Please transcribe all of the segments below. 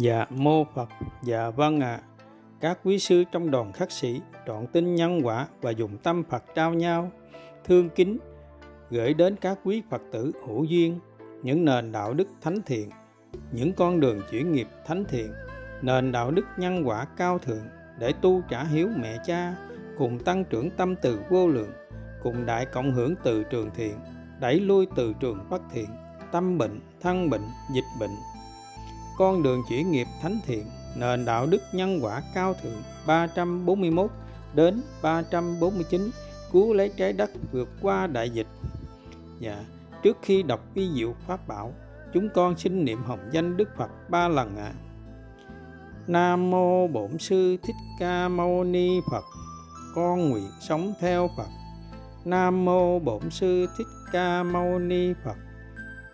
Dạ mô Phật, dạ vâng ạ. À. Các quý sư trong đoàn khắc sĩ trọn tin nhân quả và dùng tâm Phật trao nhau, thương kính, gửi đến các quý Phật tử hữu duyên, những nền đạo đức thánh thiện, những con đường chuyển nghiệp thánh thiện, nền đạo đức nhân quả cao thượng để tu trả hiếu mẹ cha, cùng tăng trưởng tâm từ vô lượng, cùng đại cộng hưởng từ trường thiện, đẩy lui từ trường bất thiện, tâm bệnh, thân bệnh, dịch bệnh, con đường chuyển nghiệp thánh thiện, nền đạo đức nhân quả cao thượng 341 đến 349 cứu lấy trái đất vượt qua đại dịch. Dạ, trước khi đọc vi diệu pháp bảo, chúng con xin niệm hồng danh Đức Phật ba lần ạ. À. Nam mô Bổn sư Thích Ca Mâu Ni Phật. Con nguyện sống theo Phật. Nam mô Bổn sư Thích Ca Mâu Ni Phật.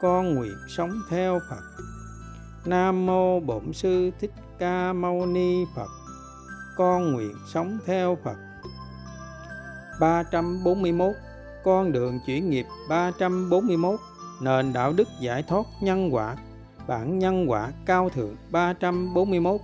Con nguyện sống theo Phật. Nam mô Bổn sư Thích Ca Mâu Ni Phật. Con nguyện sống theo Phật. 341 Con đường chuyển nghiệp 341 Nền đạo đức giải thoát nhân quả Bản nhân quả cao thượng 341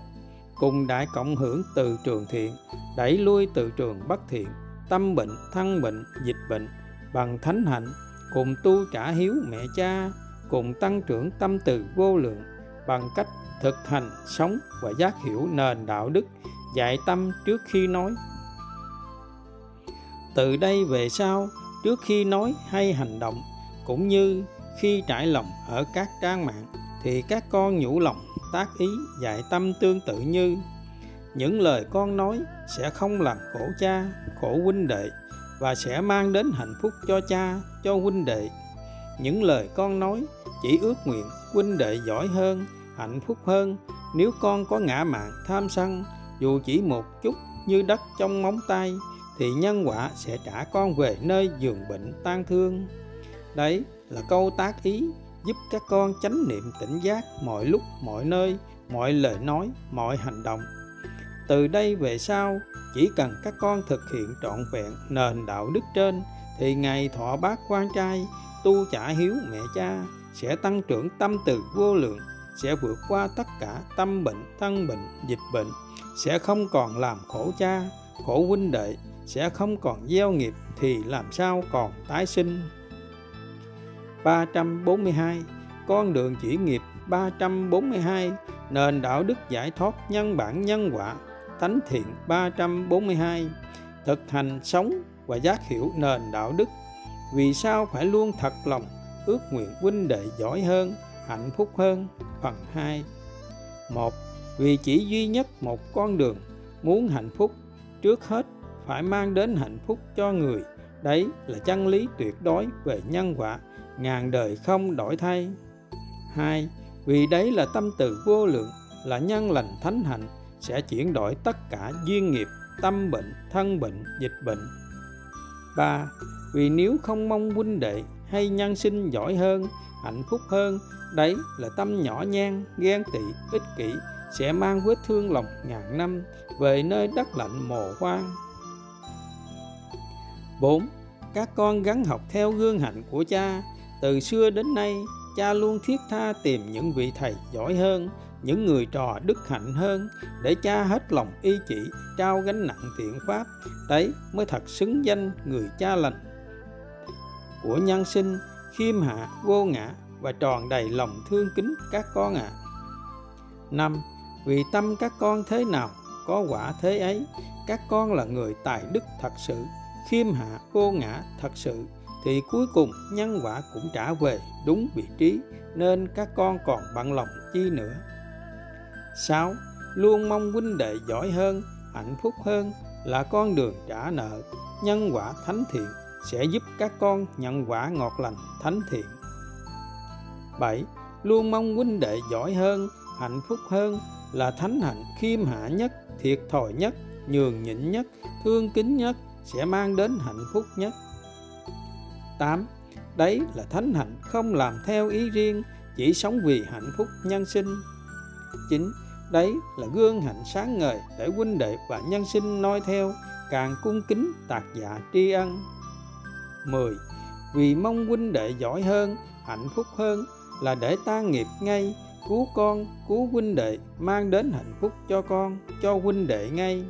Cùng đại cộng hưởng từ trường thiện Đẩy lui từ trường bất thiện Tâm bệnh, thân bệnh, dịch bệnh Bằng thánh hạnh Cùng tu trả hiếu mẹ cha Cùng tăng trưởng tâm từ vô lượng bằng cách thực hành sống và giác hiểu nền đạo đức, dạy tâm trước khi nói. Từ đây về sau, trước khi nói hay hành động, cũng như khi trải lòng ở các trang mạng, thì các con nhủ lòng, tác ý, dạy tâm tương tự như, những lời con nói sẽ không làm khổ cha, khổ huynh đệ, và sẽ mang đến hạnh phúc cho cha, cho huynh đệ. Những lời con nói chỉ ước nguyện huynh đệ giỏi hơn, hạnh phúc hơn. Nếu con có ngã mạn tham sân, dù chỉ một chút như đất trong móng tay, thì nhân quả sẽ trả con về nơi giường bệnh tan thương. Đấy là câu tác ý giúp các con chánh niệm tỉnh giác mọi lúc, mọi nơi, mọi lời nói, mọi hành động. Từ đây về sau, chỉ cần các con thực hiện trọn vẹn nền đạo đức trên, thì ngày thọ bát quan trai tu trả hiếu mẹ cha sẽ tăng trưởng tâm từ vô lượng sẽ vượt qua tất cả tâm bệnh, thân bệnh, dịch bệnh, sẽ không còn làm khổ cha, khổ huynh đệ, sẽ không còn gieo nghiệp thì làm sao còn tái sinh. 342 Con đường chỉ nghiệp 342 Nền đạo đức giải thoát nhân bản nhân quả Thánh thiện 342 Thực hành sống và giác hiểu nền đạo đức Vì sao phải luôn thật lòng ước nguyện huynh đệ giỏi hơn, hạnh phúc hơn. Phần 2 một, vì chỉ duy nhất một con đường muốn hạnh phúc, trước hết phải mang đến hạnh phúc cho người. Đấy là chân lý tuyệt đối về nhân quả, ngàn đời không đổi thay. Hai, vì đấy là tâm từ vô lượng, là nhân lành thánh hạnh, sẽ chuyển đổi tất cả duyên nghiệp, tâm bệnh, thân bệnh, dịch bệnh. Ba, vì nếu không mong huynh đệ hay nhân sinh giỏi hơn, hạnh phúc hơn. Đấy là tâm nhỏ nhan ghen tị, ích kỷ, sẽ mang vết thương lòng ngàn năm về nơi đất lạnh mồ hoang. 4. Các con gắn học theo gương hạnh của cha. Từ xưa đến nay, cha luôn thiết tha tìm những vị thầy giỏi hơn, những người trò đức hạnh hơn, để cha hết lòng y chỉ, trao gánh nặng thiện pháp. Đấy mới thật xứng danh người cha lành của nhân sinh khiêm hạ vô ngã và tròn đầy lòng thương kính các con ạ. À. 5. Vì tâm các con thế nào, có quả thế ấy, các con là người tài đức thật sự, khiêm hạ vô ngã thật sự, thì cuối cùng nhân quả cũng trả về đúng vị trí, nên các con còn bận lòng chi nữa. 6. Luôn mong huynh đệ giỏi hơn, hạnh phúc hơn là con đường trả nợ, nhân quả thánh thiện sẽ giúp các con nhận quả ngọt lành thánh thiện 7. Luôn mong huynh đệ giỏi hơn, hạnh phúc hơn là thánh hạnh khiêm hạ nhất, thiệt thòi nhất, nhường nhịn nhất, thương kính nhất sẽ mang đến hạnh phúc nhất. 8. Đấy là thánh hạnh không làm theo ý riêng, chỉ sống vì hạnh phúc nhân sinh. 9. Đấy là gương hạnh sáng ngời để huynh đệ và nhân sinh noi theo, càng cung kính tạc dạ tri ân. 10. Vì mong huynh đệ giỏi hơn, hạnh phúc hơn là để ta nghiệp ngay cứu con cứu huynh đệ mang đến hạnh phúc cho con cho huynh đệ ngay.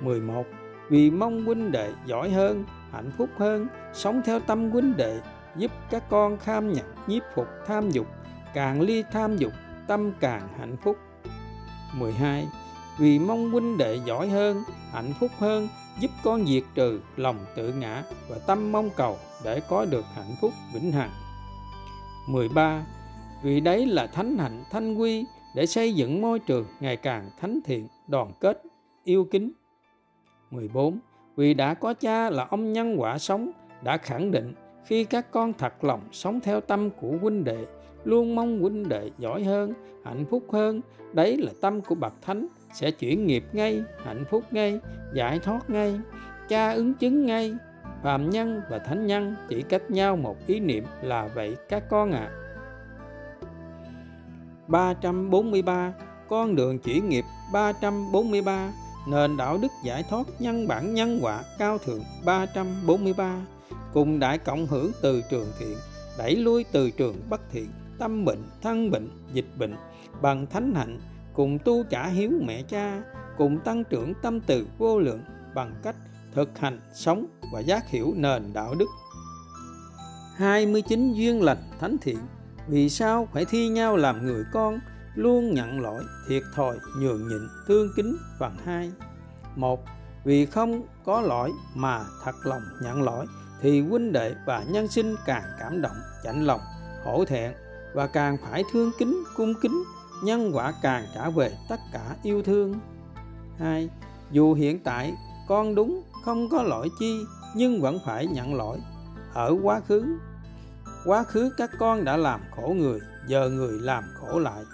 11 vì mong huynh đệ giỏi hơn hạnh phúc hơn sống theo tâm huynh đệ giúp các con kham nhặt, nhiếp phục tham dục càng ly tham dục tâm càng hạnh phúc. 12 vì mong huynh đệ giỏi hơn hạnh phúc hơn giúp con diệt trừ lòng tự ngã và tâm mong cầu để có được hạnh phúc vĩnh hằng. 13 vì đấy là thánh hạnh thanh quy để xây dựng môi trường ngày càng thánh thiện, đoàn kết, yêu kính. 14 vì đã có cha là ông nhân quả sống, đã khẳng định khi các con thật lòng sống theo tâm của huynh đệ, luôn mong huynh đệ giỏi hơn, hạnh phúc hơn, đấy là tâm của bậc thánh sẽ chuyển nghiệp ngay, hạnh phúc ngay, giải thoát ngay cha ứng chứng ngay phàm nhân và thánh nhân chỉ cách nhau một ý niệm là vậy các con ạ à. 343 con đường chuyển nghiệp 343 nền đạo đức giải thoát nhân bản nhân quả cao thượng 343 cùng đại cộng hưởng từ trường thiện, đẩy lui từ trường bất thiện, tâm bệnh, thân bệnh, dịch bệnh, bằng thánh hạnh cùng tu trả hiếu mẹ cha, cùng tăng trưởng tâm từ vô lượng bằng cách thực hành sống và giác hiểu nền đạo đức. 29 duyên lành thánh thiện, vì sao phải thi nhau làm người con, luôn nhận lỗi, thiệt thòi, nhường nhịn, thương kính phần hai. Một, vì không có lỗi mà thật lòng nhận lỗi, thì huynh đệ và nhân sinh càng cảm động, chạnh lòng, hổ thẹn và càng phải thương kính, cung kính nhân quả càng trả về tất cả yêu thương. Hai, dù hiện tại con đúng không có lỗi chi, nhưng vẫn phải nhận lỗi, ở quá khứ. Quá khứ các con đã làm khổ người, giờ người làm khổ lại.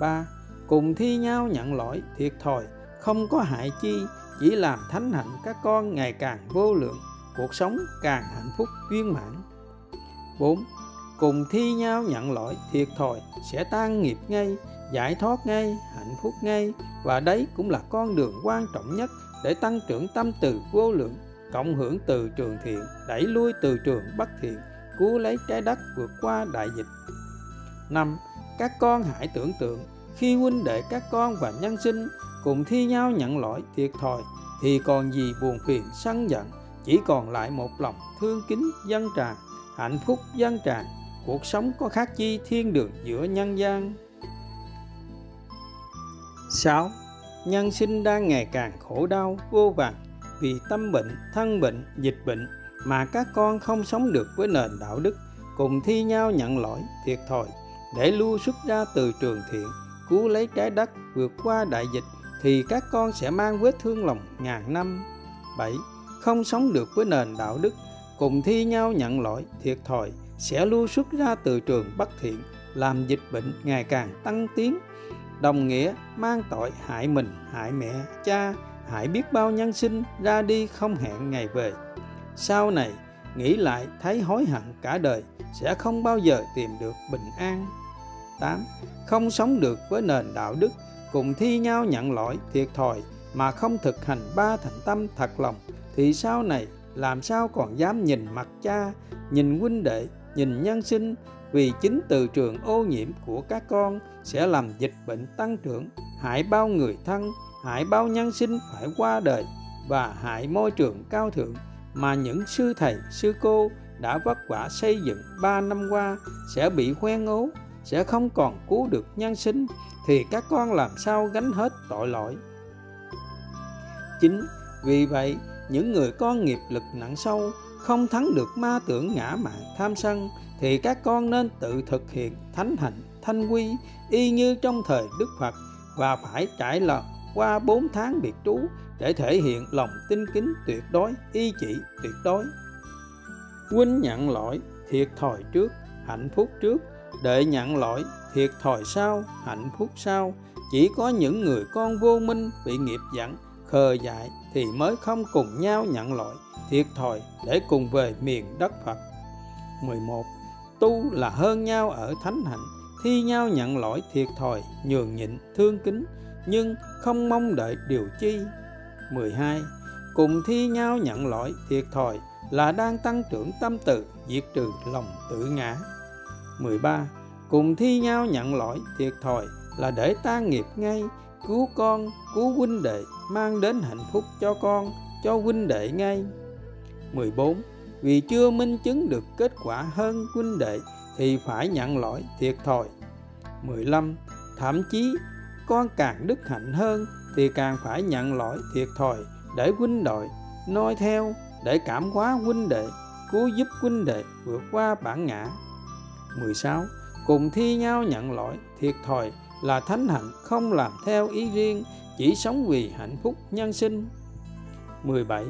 Ba, cùng thi nhau nhận lỗi thiệt thòi, không có hại chi, chỉ làm thánh hạnh các con ngày càng vô lượng, cuộc sống càng hạnh phúc viên mãn. 4. Cùng thi nhau nhận lỗi thiệt thòi sẽ tan nghiệp ngay, giải thoát ngay, hạnh phúc ngay và đấy cũng là con đường quan trọng nhất để tăng trưởng tâm từ vô lượng, cộng hưởng từ trường thiện, đẩy lui từ trường bất thiện, cứu lấy trái đất vượt qua đại dịch. năm Các con hãy tưởng tượng khi huynh đệ các con và nhân sinh cùng thi nhau nhận lỗi thiệt thòi thì còn gì buồn phiền sân giận chỉ còn lại một lòng thương kính dân tràn hạnh phúc dân tràn cuộc sống có khác chi thiên đường giữa nhân gian 6. Nhân sinh đang ngày càng khổ đau vô vàng vì tâm bệnh, thân bệnh, dịch bệnh mà các con không sống được với nền đạo đức cùng thi nhau nhận lỗi, thiệt thòi để lưu xuất ra từ trường thiện cứu lấy trái đất vượt qua đại dịch thì các con sẽ mang vết thương lòng ngàn năm 7. Không sống được với nền đạo đức cùng thi nhau nhận lỗi, thiệt thòi sẽ lưu xuất ra từ trường bất thiện, làm dịch bệnh ngày càng tăng tiến, đồng nghĩa mang tội hại mình, hại mẹ, cha, hại biết bao nhân sinh ra đi không hẹn ngày về sau này, nghĩ lại thấy hối hận cả đời sẽ không bao giờ tìm được bình an 8. Không sống được với nền đạo đức, cùng thi nhau nhận lỗi thiệt thòi mà không thực hành ba thành tâm thật lòng, thì sau này làm sao còn dám nhìn mặt cha, nhìn huynh đệ nhìn nhân sinh, vì chính từ trường ô nhiễm của các con sẽ làm dịch bệnh tăng trưởng. Hại bao người thân, hại bao nhân sinh phải qua đời và hại môi trường cao thượng mà những sư thầy, sư cô đã vất vả xây dựng ba năm qua sẽ bị hoen ố, sẽ không còn cứu được nhân sinh thì các con làm sao gánh hết tội lỗi? Chính vì vậy, những người con nghiệp lực nặng sâu không thắng được ma tưởng ngã mạn tham sân thì các con nên tự thực hiện thánh hạnh thanh quy y như trong thời Đức Phật và phải trải lòng qua bốn tháng biệt trú để thể hiện lòng tinh kính tuyệt đối, y chỉ tuyệt đối. Huynh nhận lỗi, thiệt thòi trước, hạnh phúc trước, đợi nhận lỗi, thiệt thòi sau, hạnh phúc sau. Chỉ có những người con vô minh bị nghiệp dẫn, khờ dại thì mới không cùng nhau nhận lỗi, thiệt thòi để cùng về miền đất Phật. 11. Tu là hơn nhau ở thánh hạnh, thi nhau nhận lỗi thiệt thòi, nhường nhịn, thương kính, nhưng không mong đợi điều chi. 12. Cùng thi nhau nhận lỗi thiệt thòi là đang tăng trưởng tâm từ, diệt trừ lòng tự ngã. 13. cùng thi nhau nhận lỗi thiệt thòi là để ta nghiệp ngay cứu con cứu huynh đệ mang đến hạnh phúc cho con cho huynh đệ ngay 14 vì chưa minh chứng được kết quả hơn huynh đệ thì phải nhận lỗi thiệt thòi. 15 thậm chí, con càng đức hạnh hơn thì càng phải nhận lỗi thiệt thòi để huynh đệ noi theo, để cảm hóa huynh đệ, cứu giúp huynh đệ vượt qua bản ngã. 16 cùng thi nhau nhận lỗi thiệt thòi là thánh hạnh không làm theo ý riêng, chỉ sống vì hạnh phúc nhân sinh. 17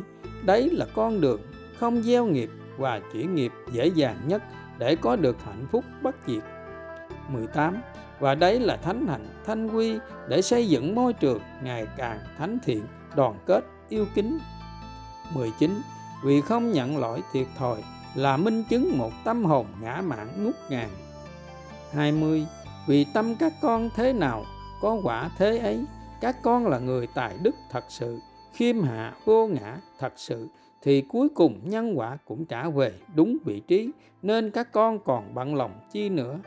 đấy là con đường không gieo nghiệp và chuyển nghiệp dễ dàng nhất để có được hạnh phúc bất diệt. 18 và đấy là thánh hạnh thanh quy để xây dựng môi trường ngày càng thánh thiện, đoàn kết, yêu kính. 19 vì không nhận lỗi thiệt thòi là minh chứng một tâm hồn ngã mạn ngút ngàn. 20 vì tâm các con thế nào, có quả thế ấy, các con là người tài đức thật sự, khiêm hạ vô ngã thật sự thì cuối cùng nhân quả cũng trả về đúng vị trí, nên các con còn bận lòng chi nữa.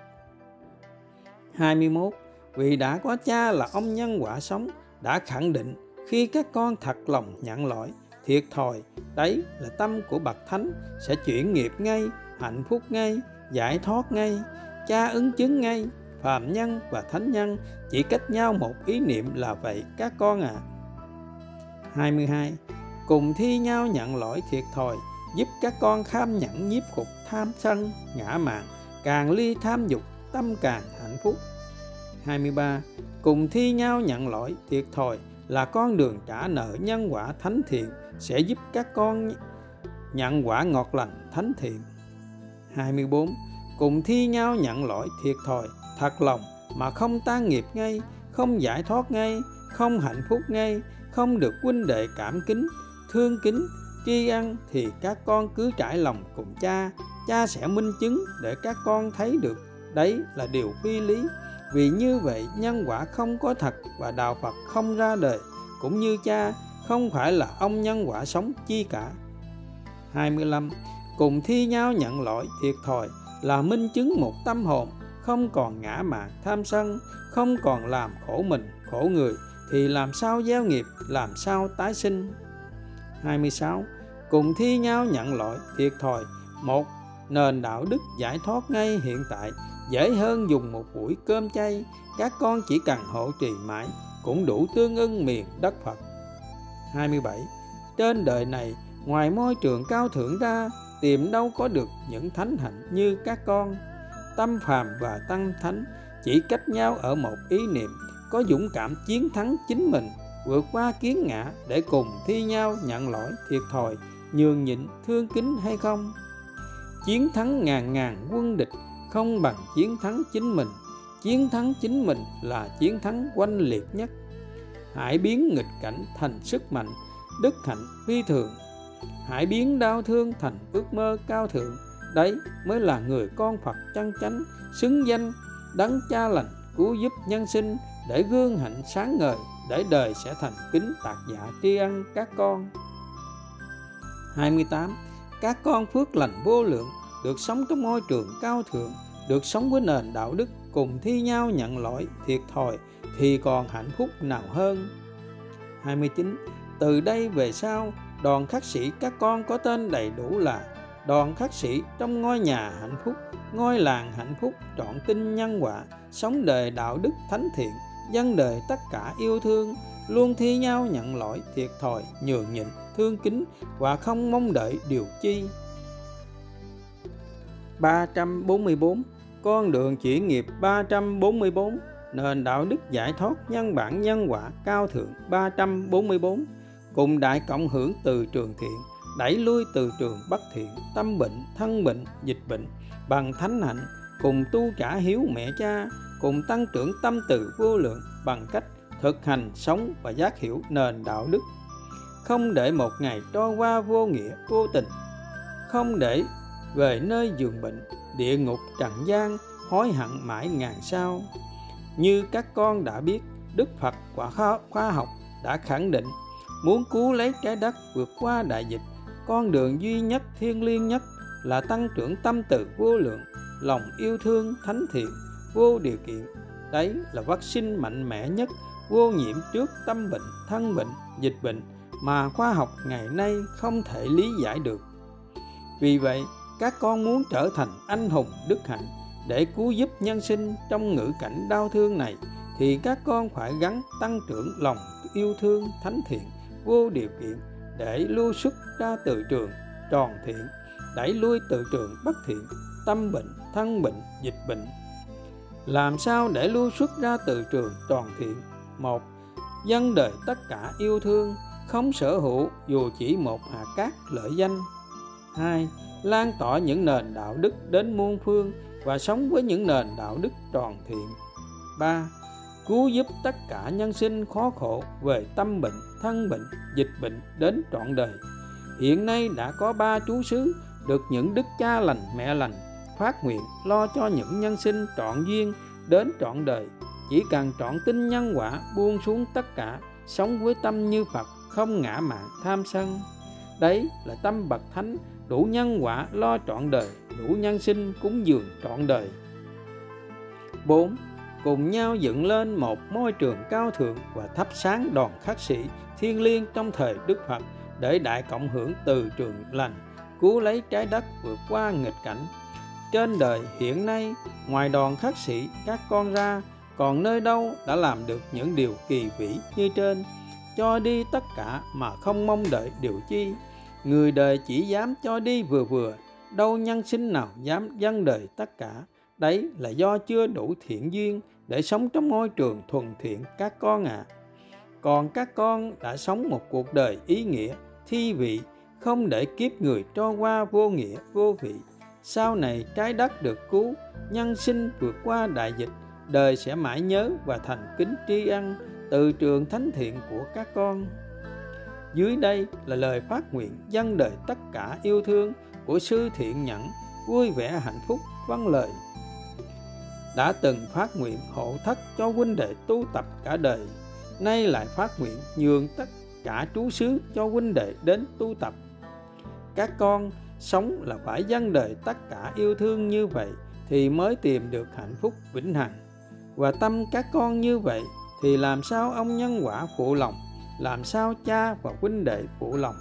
21 vì đã có cha là ông nhân quả sống, đã khẳng định khi các con thật lòng nhận lỗi, thiệt thòi, đấy là tâm của bậc thánh, sẽ chuyển nghiệp ngay, hạnh phúc ngay, giải thoát ngay, cha ứng chứng ngay, phàm nhân và thánh nhân chỉ cách nhau một ý niệm là vậy các con à 22 cùng thi nhau nhận lỗi thiệt thòi, giúp các con kham nhẫn nhiếp phục tham sân, ngã mạn càng ly tham dục, tâm càng hạnh phúc. 23 cùng thi nhau nhận lỗi thiệt thòi là con đường trả nợ nhân quả thánh thiện, sẽ giúp các con nhận quả ngọt lành thánh thiện. 24 cùng thi nhau nhận lỗi thiệt thòi, thật lòng mà không tan nghiệp ngay, không giải thoát ngay, không hạnh phúc ngay, không được huynh đệ cảm kính thương kính, tri ân thì các con cứ trải lòng cùng cha. Cha sẽ minh chứng để các con thấy được. Đấy là điều phi lý. Vì như vậy, nhân quả không có thật và đạo phật không ra đời. Cũng như cha, không phải là ông nhân quả sống chi cả. 25 cùng thi nhau nhận lỗi thiệt thòi là minh chứng một tâm hồn, không còn ngã mạn tham sân, không còn làm khổ mình, khổ người, thì làm sao gieo nghiệp, làm sao tái sinh? 26 cùng thi nhau nhận lỗi thiệt thòi. Một, nền đạo đức giải thoát ngay hiện tại, dễ hơn dùng một buổi cơm chay. Các con chỉ cần hộ trì mãi, cũng đủ tương ưng miền đất Phật. 27 trên đời này, ngoài môi trường cao thượng ra, tìm đâu có được những thánh hạnh như các con. Tâm phàm và tăng thánh chỉ cách nhau ở một ý niệm, có dũng cảm chiến thắng chính mình vượt qua kiến ngã để cùng thi nhau nhận lỗi thiệt thòi, nhường nhịn thương kính hay không? Chiến thắng ngàn ngàn quân địch không bằng chiến thắng chính mình. Chiến thắng chính mình là chiến thắng oanh liệt nhất. Hãy biến nghịch cảnh thành sức mạnh, đức hạnh phi thường. Hãy biến đau thương thành ước mơ cao thượng. Đấy mới là người con phật chân chánh, xứng danh, đấng cha lành cứu giúp nhân sinh để gương hạnh sáng ngời để đời sẽ thành kính tạc dạ tri ân các con. 28 các con phước lành vô lượng, được sống trong môi trường cao thượng, được sống với nền đạo đức, cùng thi nhau nhận lỗi, thiệt thòi, thì còn hạnh phúc nào hơn? 29 từ đây về sau, đoàn khắc sĩ các con có tên đầy đủ là đoàn khắc sĩ trong ngôi nhà hạnh phúc, ngôi làng hạnh phúc, trọn tinh nhân quả, sống đời đạo đức thánh thiện dân đời tất cả yêu thương, luôn thi nhau nhận lỗi thiệt thòi, nhường nhịn, thương kính và không mong đợi điều chi. 344 con đường chuyển nghiệp 344 nền đạo đức giải thoát nhân bản nhân quả cao thượng 344 cùng đại cộng hưởng từ trường thiện, đẩy lui từ trường bất thiện, tâm bệnh, thân bệnh, dịch bệnh, bằng thánh hạnh, cùng tu trả hiếu mẹ cha cùng tăng trưởng tâm từ vô lượng bằng cách thực hành sống và giác hiểu nền đạo đức. Không để một ngày trôi qua vô nghĩa, vô tình. Không để về nơi giường bệnh, địa ngục trần gian, hối hận mãi ngàn sao như các con đã biết, đức phật quả khoa học đã khẳng định, muốn cứu lấy trái đất vượt qua đại dịch, con đường duy nhất, thiêng liêng nhất là tăng trưởng tâm từ vô lượng, lòng yêu thương thánh thiện vô điều kiện. Đấy là vaccine mạnh mẽ nhất, vô nhiễm trước tâm bệnh, thân bệnh, dịch bệnh mà khoa học ngày nay không thể lý giải được. Vì vậy, các con muốn trở thành anh hùng đức hạnh để cứu giúp nhân sinh trong ngữ cảnh đau thương này, thì các con phải gắn tăng trưởng lòng yêu thương thánh thiện, vô điều kiện để lưu xuất ra từ trường tròn thiện, đẩy lui từ trường bất thiện, tâm bệnh, thân bệnh, dịch bệnh làm sao để lưu xuất ra từ trường toàn thiện? Một, dân đời tất cả yêu thương, không sở hữu, dù chỉ một hạt cát lợi danh. Hai, lan tỏa những nền đạo đức đến muôn phương và sống với những nền đạo đức tròn thiện. Ba, cứu giúp tất cả nhân sinh khó khổ về tâm bệnh, thân bệnh, dịch bệnh đến trọn đời. Hiện nay đã có ba chú xứ được những đức cha lành, mẹ lành phát nguyện lo cho những nhân sinh trọn duyên đến trọn đời chỉ cần trọn tin nhân quả buông xuống tất cả sống với tâm như phật không ngã mạn tham sân đấy là tâm bậc thánh đủ nhân quả lo trọn đời đủ nhân sinh cúng dường trọn đời 4. Cùng nhau dựng lên một môi trường cao thượng và thắp sáng đoàn khắc sĩ thiên liêng trong thời Đức Phật để đại cộng hưởng từ trường lành, cứu lấy trái đất vượt qua nghịch cảnh. Trên đời hiện nay, ngoài đoàn khắc sĩ các con ra, còn nơi đâu đã làm được những điều kỳ vĩ như trên, cho đi tất cả mà không mong đợi điều chi. Người đời chỉ dám cho đi vừa vừa, đâu nhân sinh nào dám dâng đời tất cả. Đấy là do chưa đủ thiện duyên để sống trong môi trường thuần thiện các con ạ. À. Còn các con đã sống một cuộc đời ý nghĩa, thi vị, không để kiếp người trôi qua vô nghĩa, vô vị. Sau này trái đất được cứu, nhân sinh vượt qua đại dịch, đời sẽ mãi nhớ và thành kính tri ân từ trường thánh thiện của các con. Dưới đây là lời phát nguyện dân đời tất cả yêu thương của sư thiện nhẫn, vui vẻ hạnh phúc vâng lời. Đã từng phát nguyện hộ thất cho huynh đệ tu tập cả đời, nay lại phát nguyện nhường tất cả trú xứ cho huynh đệ đến tu tập. Các con sống là phải dân đời tất cả yêu thương như vậy thì mới tìm được hạnh phúc vĩnh hằng. Và tâm các con như vậy thì làm sao ông nhân quả phụ lòng, làm sao cha và huynh đệ phụ lòng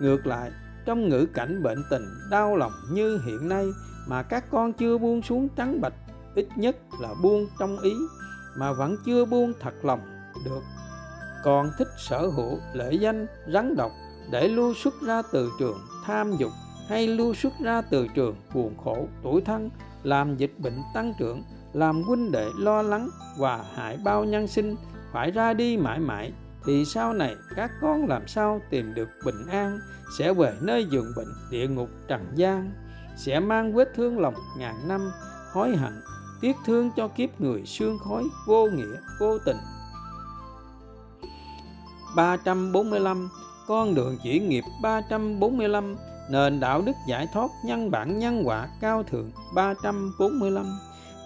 ngược lại, trong ngữ cảnh bệnh tình, đau lòng như hiện nay mà các con chưa buông xuống trắng bạch, ít nhất là buông trong ý mà vẫn chưa buông thật lòng được còn thích sở hữu, lễ danh, rắn độc để lưu xuất ra từ trường, tham dục hay lưu xuất ra từ trường buồn khổ, tuổi thân làm dịch bệnh tăng trưởng, làm huynh đệ lo lắng và hại bao nhân sinh, phải ra đi mãi mãi, thì sau này các con làm sao tìm được bình an, sẽ về nơi giường bệnh địa ngục trần gian, sẽ mang vết thương lòng ngàn năm, hối hận, tiếc thương cho kiếp người xương khói vô nghĩa, vô tình. 345 con đường chỉ nghiệp 345 nền đạo đức giải thoát nhân bản nhân quả cao thượng 345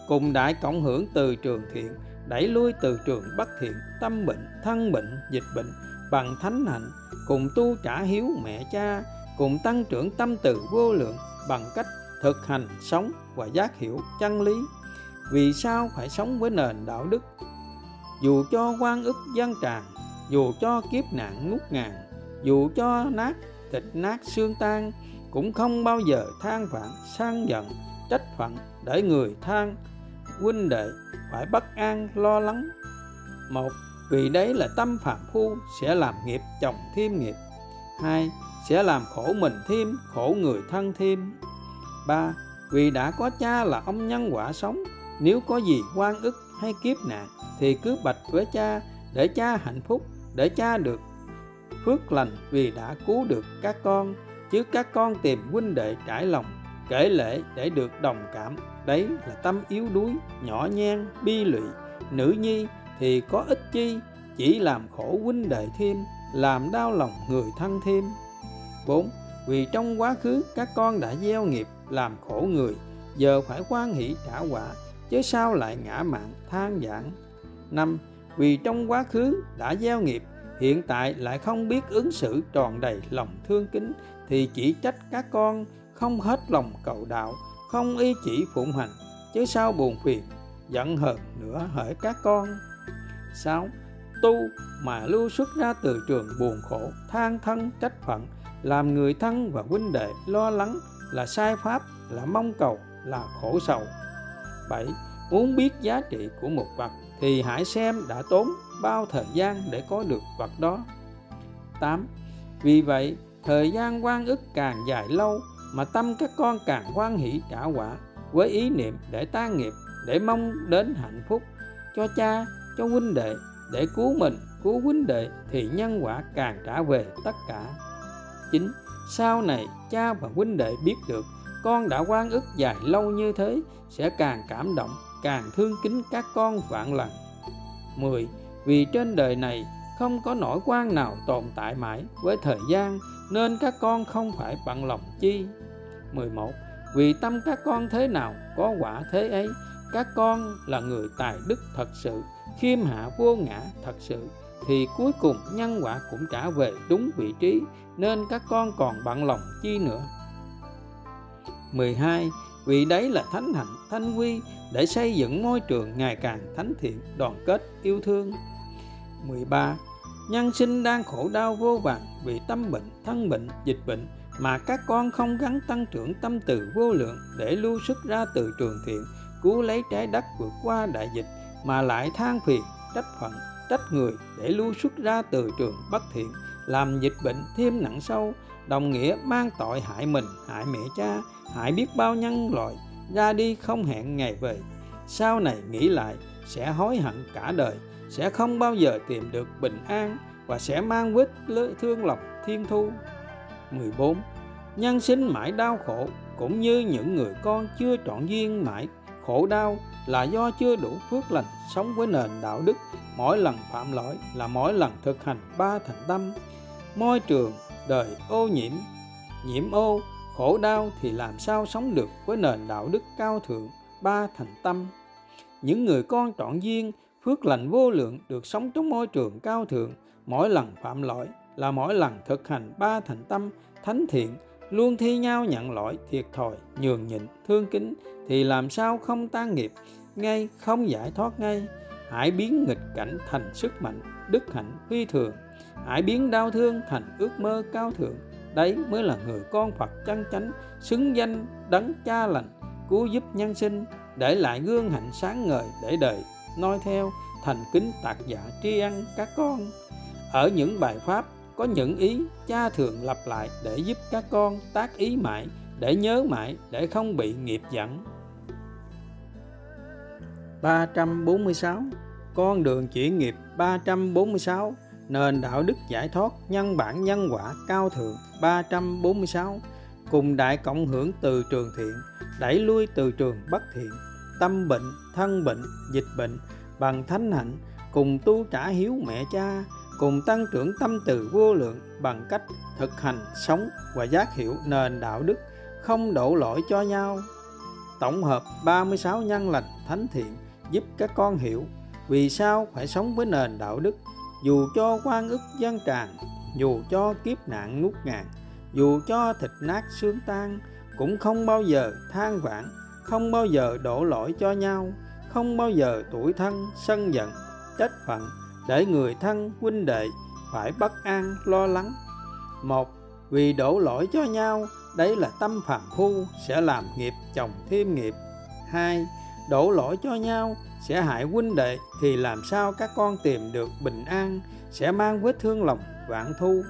cùng đại cộng hưởng từ trường thiện, đẩy lui từ trường bất thiện, tâm bệnh, thân bệnh, dịch bệnh, bằng thánh hạnh, cùng tu trả hiếu mẹ cha, cùng tăng trưởng tâm từ vô lượng bằng cách thực hành sống và giác hiểu chân lý. Vì sao phải sống với nền đạo đức? Dù cho quan ức gian tràn dù cho kiếp nạn ngút ngàn, dù cho nát thịt nát xương tan, cũng không bao giờ than vãn sang giận, trách phận để người than. Huynh đệ phải bất an lo lắng. Một, vì đấy là tâm phạm phu sẽ làm nghiệp chồng thêm nghiệp. Hai, sẽ làm khổ mình thêm, khổ người thân thêm. Ba, vì đã có cha là ông nhân quả sống, nếu có gì quan ức hay kiếp nạn thì cứ bạch với cha để cha hạnh phúc, để cha được phước lành vì đã cứu được các con, chứ các con tìm huynh đệ trải lòng, kể lễ để được đồng cảm đấy là tâm yếu đuối, nhỏ nhen, bi lụy nữ nhi thì có ích chi chỉ làm khổ huynh đệ thêm, làm đau lòng người thân thêm 4. Vì trong quá khứ các con đã gieo nghiệp, làm khổ người giờ phải quan hỷ trả quả, chứ sao lại ngã mạng than giảng 5. Vì trong quá khứ đã gieo nghiệp hiện tại lại không biết ứng xử tròn đầy lòng thương kính thì chỉ trách các con không hết lòng cầu đạo không y chỉ phụng hành chứ sao buồn phiền giận hờn nữa hỡi các con 6. Tu mà lưu xuất ra từ trường buồn khổ, than thân trách phận, làm người thân và huynh đệ lo lắng là sai pháp, là mong cầu, là khổ sầu. 7. Muốn biết giá trị của một vật thì hãy xem đã tốn bao thời gian để có được vật đó. 8. Vì vậy, thời gian quan ức càng dài lâu mà tâm các con càng quan hỷ trả quả với ý niệm để ta nghiệp, để mong đến hạnh phúc cho cha, cho huynh đệ, để cứu mình, cứu huynh đệ thì nhân quả càng trả về tất cả. 9. Sau này cha và huynh đệ biết được con đã quan ức dài lâu như thế sẽ càng cảm động, càng thương kính các con vạn lần. 10. Vì trên đời này không có nỗi quan nào tồn tại mãi với thời gian nên các con không phải bận lòng chi. 11. Vì tâm các con thế nào có quả thế ấy, các con là người tài đức thật sự, khiêm hạ vô ngã thật sự thì cuối cùng nhân quả cũng trả về đúng vị trí nên các con còn bận lòng chi nữa. 12. Vì đấy là thánh hạnh, thanh quy để xây dựng môi trường ngày càng thánh thiện, đoàn kết, yêu thương. 13. Nhân sinh đang khổ đau vô vàn vì tâm bệnh, thân bệnh, dịch bệnh mà các con không gắn tăng trưởng tâm từ vô lượng để lưu xuất ra từ trường thiện, cứu lấy trái đất vượt qua đại dịch mà lại than phiền, trách phận, trách người để lưu xuất ra từ trường bất thiện, làm dịch bệnh thêm nặng sâu, đồng nghĩa mang tội hại mình, hại mẹ cha, hại biết bao nhân loại, ra đi không hẹn ngày về. Sau này nghĩ lại sẽ hối hận cả đời, sẽ không bao giờ tìm được bình an và sẽ mang vết thương lòng thiên thu. 14. Nhân sinh mãi đau khổ, cũng như những người con chưa trọn duyên mãi, khổ đau là do chưa đủ phước lành sống với nền đạo đức mỗi lần phạm lỗi là mỗi lần thực hành ba thành tâm môi trường đời ô nhiễm nhiễm ô, khổ đau thì làm sao sống được với nền đạo đức cao thượng, ba thành tâm những người con trọn duyên phước lành vô lượng được sống trong môi trường cao thượng, mỗi lần phạm lỗi là mỗi lần thực hành ba thành tâm thánh thiện, luôn thi nhau nhận lỗi thiệt thòi, nhường nhịn, thương kính, thì làm sao không tan nghiệp? Ngay không giải thoát ngay. Hãy biến nghịch cảnh thành sức mạnh, đức hạnh phi thường. Hãy biến đau thương thành ước mơ cao thượng. Đấy mới là người con phật chân chánh, xứng danh đấng cha lành, cứu giúp nhân sinh, để lại gương hạnh sáng ngời để đời noi theo, thành kính tạc giả tri ân các con. Ở những bài pháp có những ý, cha thường lặp lại để giúp các con tác ý mãi, để nhớ mãi, để không bị nghiệp dẫn. 346 Con đường chuyển nghiệp 346 Nền đạo đức giải thoát, nhân bản, nhân quả, cao thượng 346 Cùng đại cộng hưởng từ trường thiện, Đẩy lui từ trường bất thiện. Tâm bệnh, thân bệnh, dịch bệnh Bằng thánh hạnh Cùng tu trả hiếu mẹ cha Cùng tăng trưởng tâm từ vô lượng Bằng cách thực hành, sống và giác hiểu nền đạo đức Không đổ lỗi cho nhau. Tổng hợp 36 nhân lành thánh thiện giúp các con hiểu vì sao phải sống với nền đạo đức dù cho quan ức gian tràn dù cho kiếp nạn ngút ngàn dù cho thịt nát xương tan cũng không bao giờ than vãn không bao giờ đổ lỗi cho nhau, không bao giờ tuổi thân, sân giận, trách phận. Để người thân, huynh đệ phải bất an, lo lắng. Một, vì đổ lỗi cho nhau, đấy là tâm phàm phu, sẽ làm nghiệp chồng thêm nghiệp. Hai, đổ lỗi cho nhau, sẽ hại huynh đệ, thì làm sao các con tìm được bình an, sẽ mang vết thương lòng vạn thu.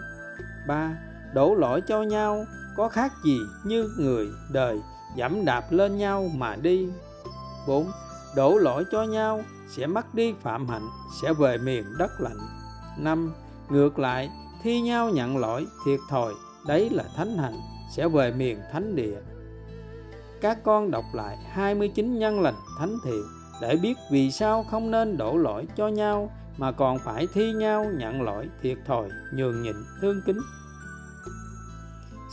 Ba, đổ lỗi cho nhau, có khác gì như người đời dẫm đạp lên nhau mà đi. Bốn, đổ lỗi cho nhau, sẽ mất đi phạm hạnh, sẽ về miền đất lạnh. Năm, ngược lại, thi nhau nhận lỗi, thiệt thòi, đấy là thánh hạnh, sẽ về miền thánh địa. Các con đọc lại 29 nhân lành thánh thiện, để biết vì sao không nên đổ lỗi cho nhau, mà còn phải thi nhau nhận lỗi, thiệt thòi, nhường nhịn, thương kính.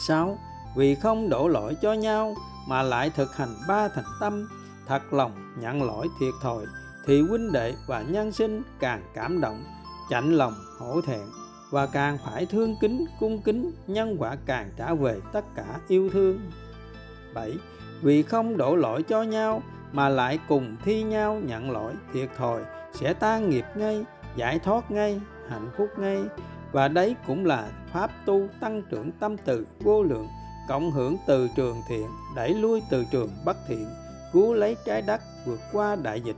6. Vì không đổ lỗi cho nhau mà lại thực hành ba thành tâm, thật lòng nhận lỗi thiệt thòi, thì huynh đệ và nhân sinh càng cảm động, chạnh lòng hổ thẹn, và càng phải thương kính, cung kính nhân quả càng trả về tất cả yêu thương. 7 vì không đổ lỗi cho nhau mà lại cùng thi nhau nhận lỗi thiệt thòi, sẽ tan nghiệp ngay, giải thoát ngay, hạnh phúc ngay. Và đấy cũng là pháp tu tăng trưởng tâm từ vô lượng cộng hưởng từ trường thiện, đẩy lui từ trường bất thiện, cứu lấy trái đất vượt qua đại dịch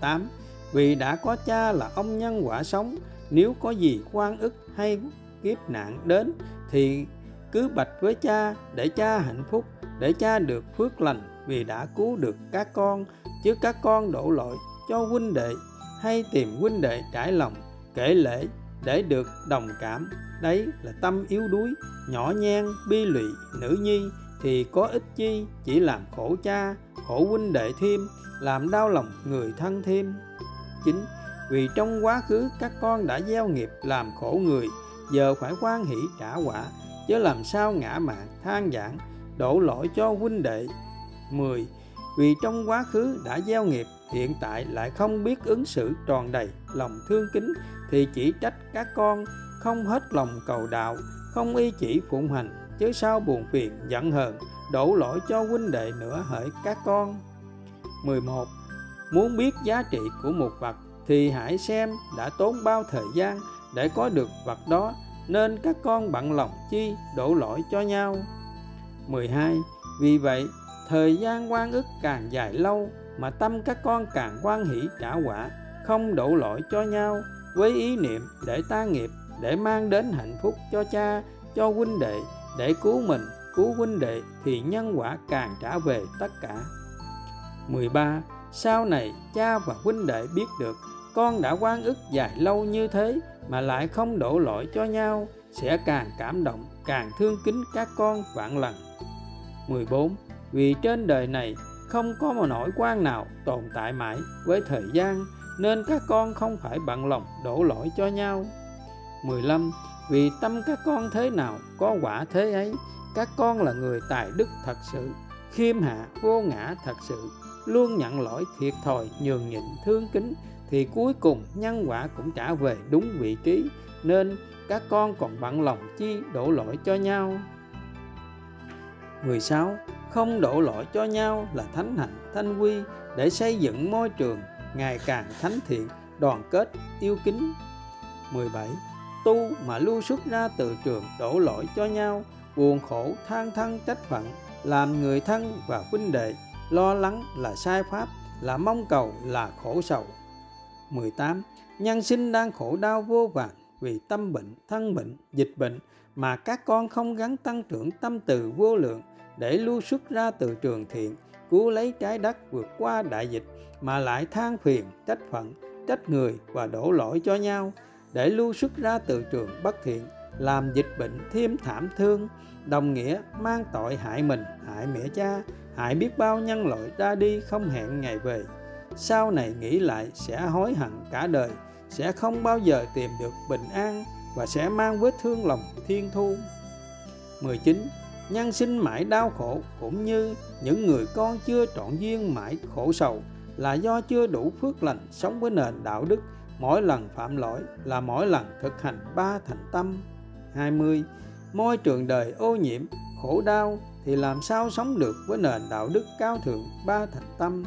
8. Vì đã có cha là ông nhân quả sống, nếu có gì quan ức hay kiếp nạn đến, thì cứ bạch với cha để cha hạnh phúc, để cha được phước lành, vì đã cứu được các con, chứ các con đổ lỗi cho huynh đệ hay tìm huynh đệ trải lòng, kể lễ để được đồng cảm đấy là tâm yếu đuối, nhỏ nhen, bi lụy, nữ nhi, thì có ích chi chỉ làm khổ cha, khổ huynh đệ thêm, làm đau lòng người thân thêm chính vì trong quá khứ các con đã gieo nghiệp làm khổ người, giờ phải quan hỷ trả quả, chứ làm sao ngã mạng than giảng đổ lỗi cho huynh đệ 10. Vì trong quá khứ đã gieo nghiệp, hiện tại lại không biết ứng xử tròn đầy lòng thương kính, thì chỉ trách các con không hết lòng cầu đạo, không y chỉ phụng hành, chứ sao buồn phiền giận hờn, đổ lỗi cho huynh đệ nữa hỡi các con 11. Muốn biết giá trị của một vật thì hãy xem đã tốn bao thời gian để có được vật đó, nên các con bận lòng chi đổ lỗi cho nhau 12. Vì vậy, thời gian quan ức càng dài lâu mà tâm các con càng quan hỷ trả quả, không đổ lỗi cho nhau với ý niệm để ta nghiệp để mang đến hạnh phúc cho cha, cho huynh đệ. Để cứu mình, cứu huynh đệ thì nhân quả càng trả về tất cả. 13. Sau này, cha và huynh đệ biết được con đã quan ức dài lâu như thế mà lại không đổ lỗi cho nhau, sẽ càng cảm động, càng thương kính các con vạn lần. 14 vì trên đời này không có một nỗi quan nào tồn tại mãi với thời gian, nên các con không phải bận lòng đổ lỗi cho nhau. 15 vì tâm các con thế nào có quả thế ấy các con là người tài đức thật sự khiêm hạ vô ngã thật sự luôn nhận lỗi thiệt thòi nhường nhịn thương kính thì cuối cùng nhân quả cũng trả về đúng vị trí nên các con còn bận lòng chi đổ lỗi cho nhau 16. Không đổ lỗi cho nhau là thánh hạnh thanh quy để xây dựng môi trường ngày càng thánh thiện, đoàn kết, yêu kính. 17. Tu mà lưu xuất ra từ trường đổ lỗi cho nhau, buồn khổ than thân trách phận, làm người thân và huynh đệ lo lắng là sai pháp, là mong cầu là khổ sầu. 18. Nhân sinh đang khổ đau vô vàn vì tâm bệnh, thân bệnh, dịch bệnh mà các con không gắn tăng trưởng tâm từ vô lượng để lưu xuất ra từ trường thiện, cứu lấy trái đất vượt qua đại dịch mà lại than phiền, trách phận, trách người và đổ lỗi cho nhau để lưu xuất ra từ trường bất thiện, làm dịch bệnh thêm thảm thương, đồng nghĩa mang tội hại mình, hại mẹ cha, hại biết bao nhân loại ra đi không hẹn ngày về. Sau này nghĩ lại sẽ hối hận cả đời, sẽ không bao giờ tìm được bình an và sẽ mang vết thương lòng thiên thu. 19 nhân sinh mãi đau khổ cũng như những người con chưa trọn duyên mãi khổ sầu là do chưa đủ phước lành sống với nền đạo đức mỗi lần phạm lỗi là mỗi lần thực hành ba thành tâm. 20 môi trường đời ô nhiễm, khổ đau thì làm sao sống được với nền đạo đức cao thượng ba thành tâm?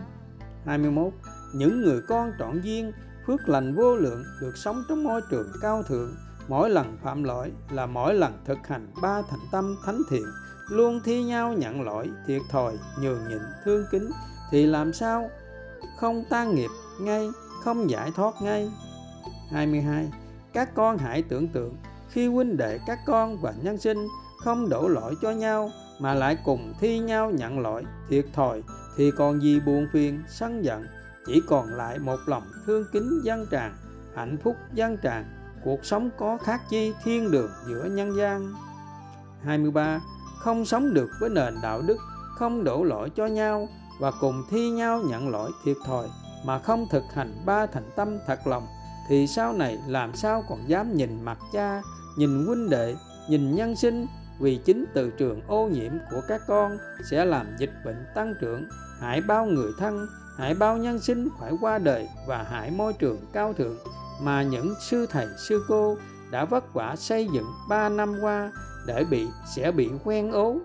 21 những người con trọn duyên, phước lành vô lượng được sống trong môi trường cao thượng. Mỗi lần phạm lỗi là mỗi lần thực hành ba thành tâm thánh thiện. Luôn thi nhau nhận lỗi, thiệt thòi, nhường nhịn, thương kính thì làm sao? Không tan nghiệp ngay, không giải thoát ngay. 22 các con hãy tưởng tượng, khi huynh đệ các con và nhân sinh không đổ lỗi cho nhau mà lại cùng thi nhau nhận lỗi, thiệt thòi, thì còn gì buồn phiền, sân giận. Chỉ còn lại một lòng thương kính dân tràn, hạnh phúc dân tràn. Cuộc sống có khác chi thiên đường giữa nhân gian. 23 không sống được với nền đạo đức, không đổ lỗi cho nhau và cùng thi nhau nhận lỗi, thiệt thòi, mà không thực hành ba thành tâm thật lòng thì sau này làm sao còn dám nhìn mặt cha, nhìn huynh đệ, nhìn nhân sinh? Vì chính từ trường ô nhiễm của các con sẽ làm dịch bệnh tăng trưởng. Hại bao người thân, hại bao nhân sinh phải qua đời và hại môi trường cao thượng. Mà những sư thầy, sư cô đã vất vả xây dựng ba năm qua để bị, sẽ bị quen ố.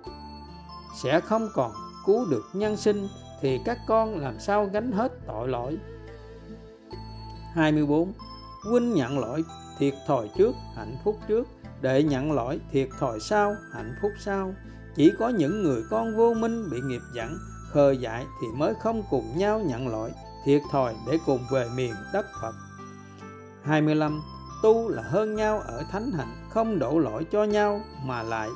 Sẽ không còn cứu được nhân sinh thì các con làm sao gánh hết tội lỗi? 24 huynh nhận lỗi, thiệt thòi trước, hạnh phúc trước. Để nhận lỗi, thiệt thòi sau, hạnh phúc sau. Chỉ có những người con vô minh bị nghiệp dẫn, khờ dại thì mới không cùng nhau nhận lỗi, thiệt thòi để cùng về miền đất Phật. 25 tu là hơn nhau ở thánh hạnh, không đổ lỗi cho nhau mà lại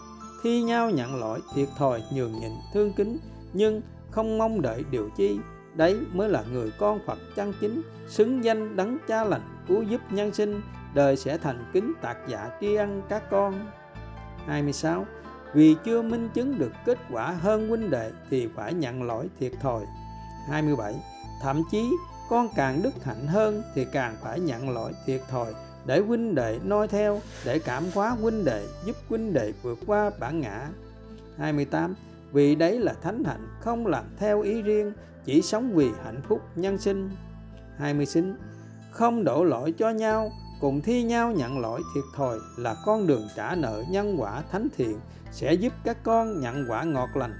thi nhau nhận lỗi, thiệt thòi nhường nhịn thương kính, nhưng không mong đợi điều chi. Đấy mới là người con Phật chân chính, xứng danh đấng cha lành cứu giúp nhân sinh, đời sẽ thành kính tạc dạ tri ân các con. 26 vì chưa minh chứng được kết quả hơn huynh đệ thì phải nhận lỗi thiệt thòi. 27 thậm chí con càng đức hạnh hơn thì càng phải nhận lỗi thiệt thòi để huynh đệ noi theo, để cảm hóa huynh đệ, giúp huynh đệ vượt qua bản ngã. 28 vì đấy là thánh hạnh không làm theo ý riêng, chỉ sống vì hạnh phúc nhân sinh. 29 không đổ lỗi cho nhau, cùng thi nhau nhận lỗi thiệt thòi là con đường trả nợ nhân quả thánh thiện, sẽ giúp các con nhận quả ngọt lành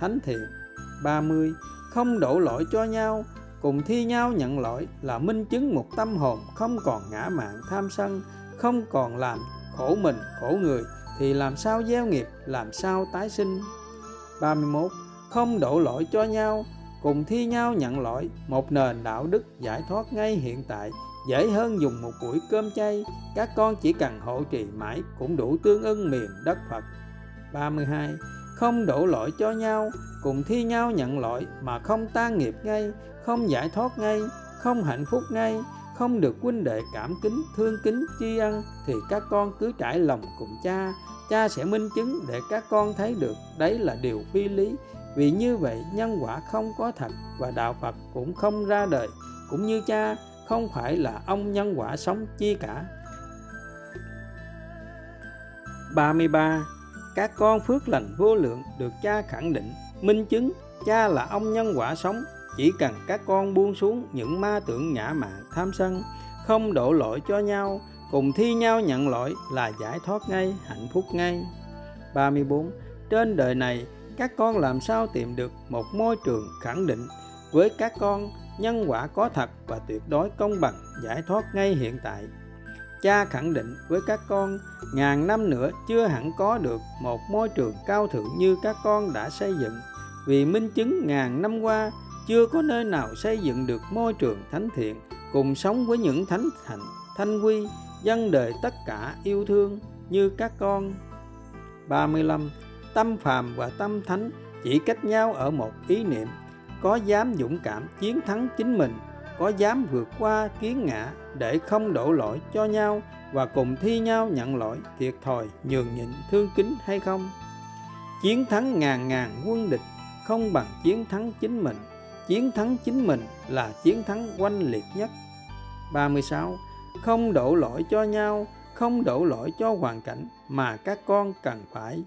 thánh thiện. 30 không đổ lỗi cho nhau, cùng thi nhau nhận lỗi là minh chứng một tâm hồn không còn ngã mạn tham sân, không còn làm khổ mình khổ người thì làm sao gieo nghiệp, làm sao tái sinh. 31 không đổ lỗi cho nhau cùng thi nhau nhận lỗi, một nền đạo đức giải thoát ngay hiện tại, dễ hơn dùng một buổi cơm chay. Các con chỉ cần hộ trì mãi cũng đủ tương ưng miền đất Phật. 32 không đổ lỗi cho nhau. Cùng thi nhau nhận lỗi mà không tan nghiệp ngay, không giải thoát ngay, không hạnh phúc ngay, không được huynh đệ cảm kính, thương kính, tri ân, thì các con cứ trải lòng cùng cha. Cha sẽ minh chứng để các con thấy được. Đấy là điều phi lý vì như vậy, nhân quả không có thật và đạo phật cũng không ra đời, cũng như cha, không phải là ông nhân quả sống chi cả. 33 các con phước lành vô lượng được cha khẳng định, minh chứng cha là ông nhân quả sống. Chỉ cần các con buông xuống những ma tưởng ngã mạn tham sân, không đổ lỗi cho nhau, cùng thi nhau nhận lỗi là giải thoát ngay, hạnh phúc ngay. 34 trên đời này các con làm sao tìm được một môi trường khẳng định với các con nhân quả có thật và tuyệt đối công bằng, giải thoát ngay hiện tại? Cha khẳng định với các con, ngàn năm nữa chưa hẳn có được một môi trường cao thượng như các con đã xây dựng. Vì minh chứng ngàn năm qua, chưa có nơi nào xây dựng được môi trường thánh thiện cùng sống với những thánh hạnh thanh quy, dân đời tất cả yêu thương như các con. 35 tâm phàm và tâm thánh chỉ cách nhau ở một ý niệm. Có dám dũng cảm chiến thắng chính mình, có dám vượt qua kiến ngã để không đổ lỗi cho nhau và cùng thi nhau nhận lỗi, thiệt thòi, nhường nhịn, thương kính hay không? Chiến thắng ngàn ngàn quân địch không bằng chiến thắng chính mình. Chiến thắng chính mình là chiến thắng oanh liệt nhất. 36 không đổ lỗi cho nhau, không đổ lỗi cho hoàn cảnh mà các con cần phải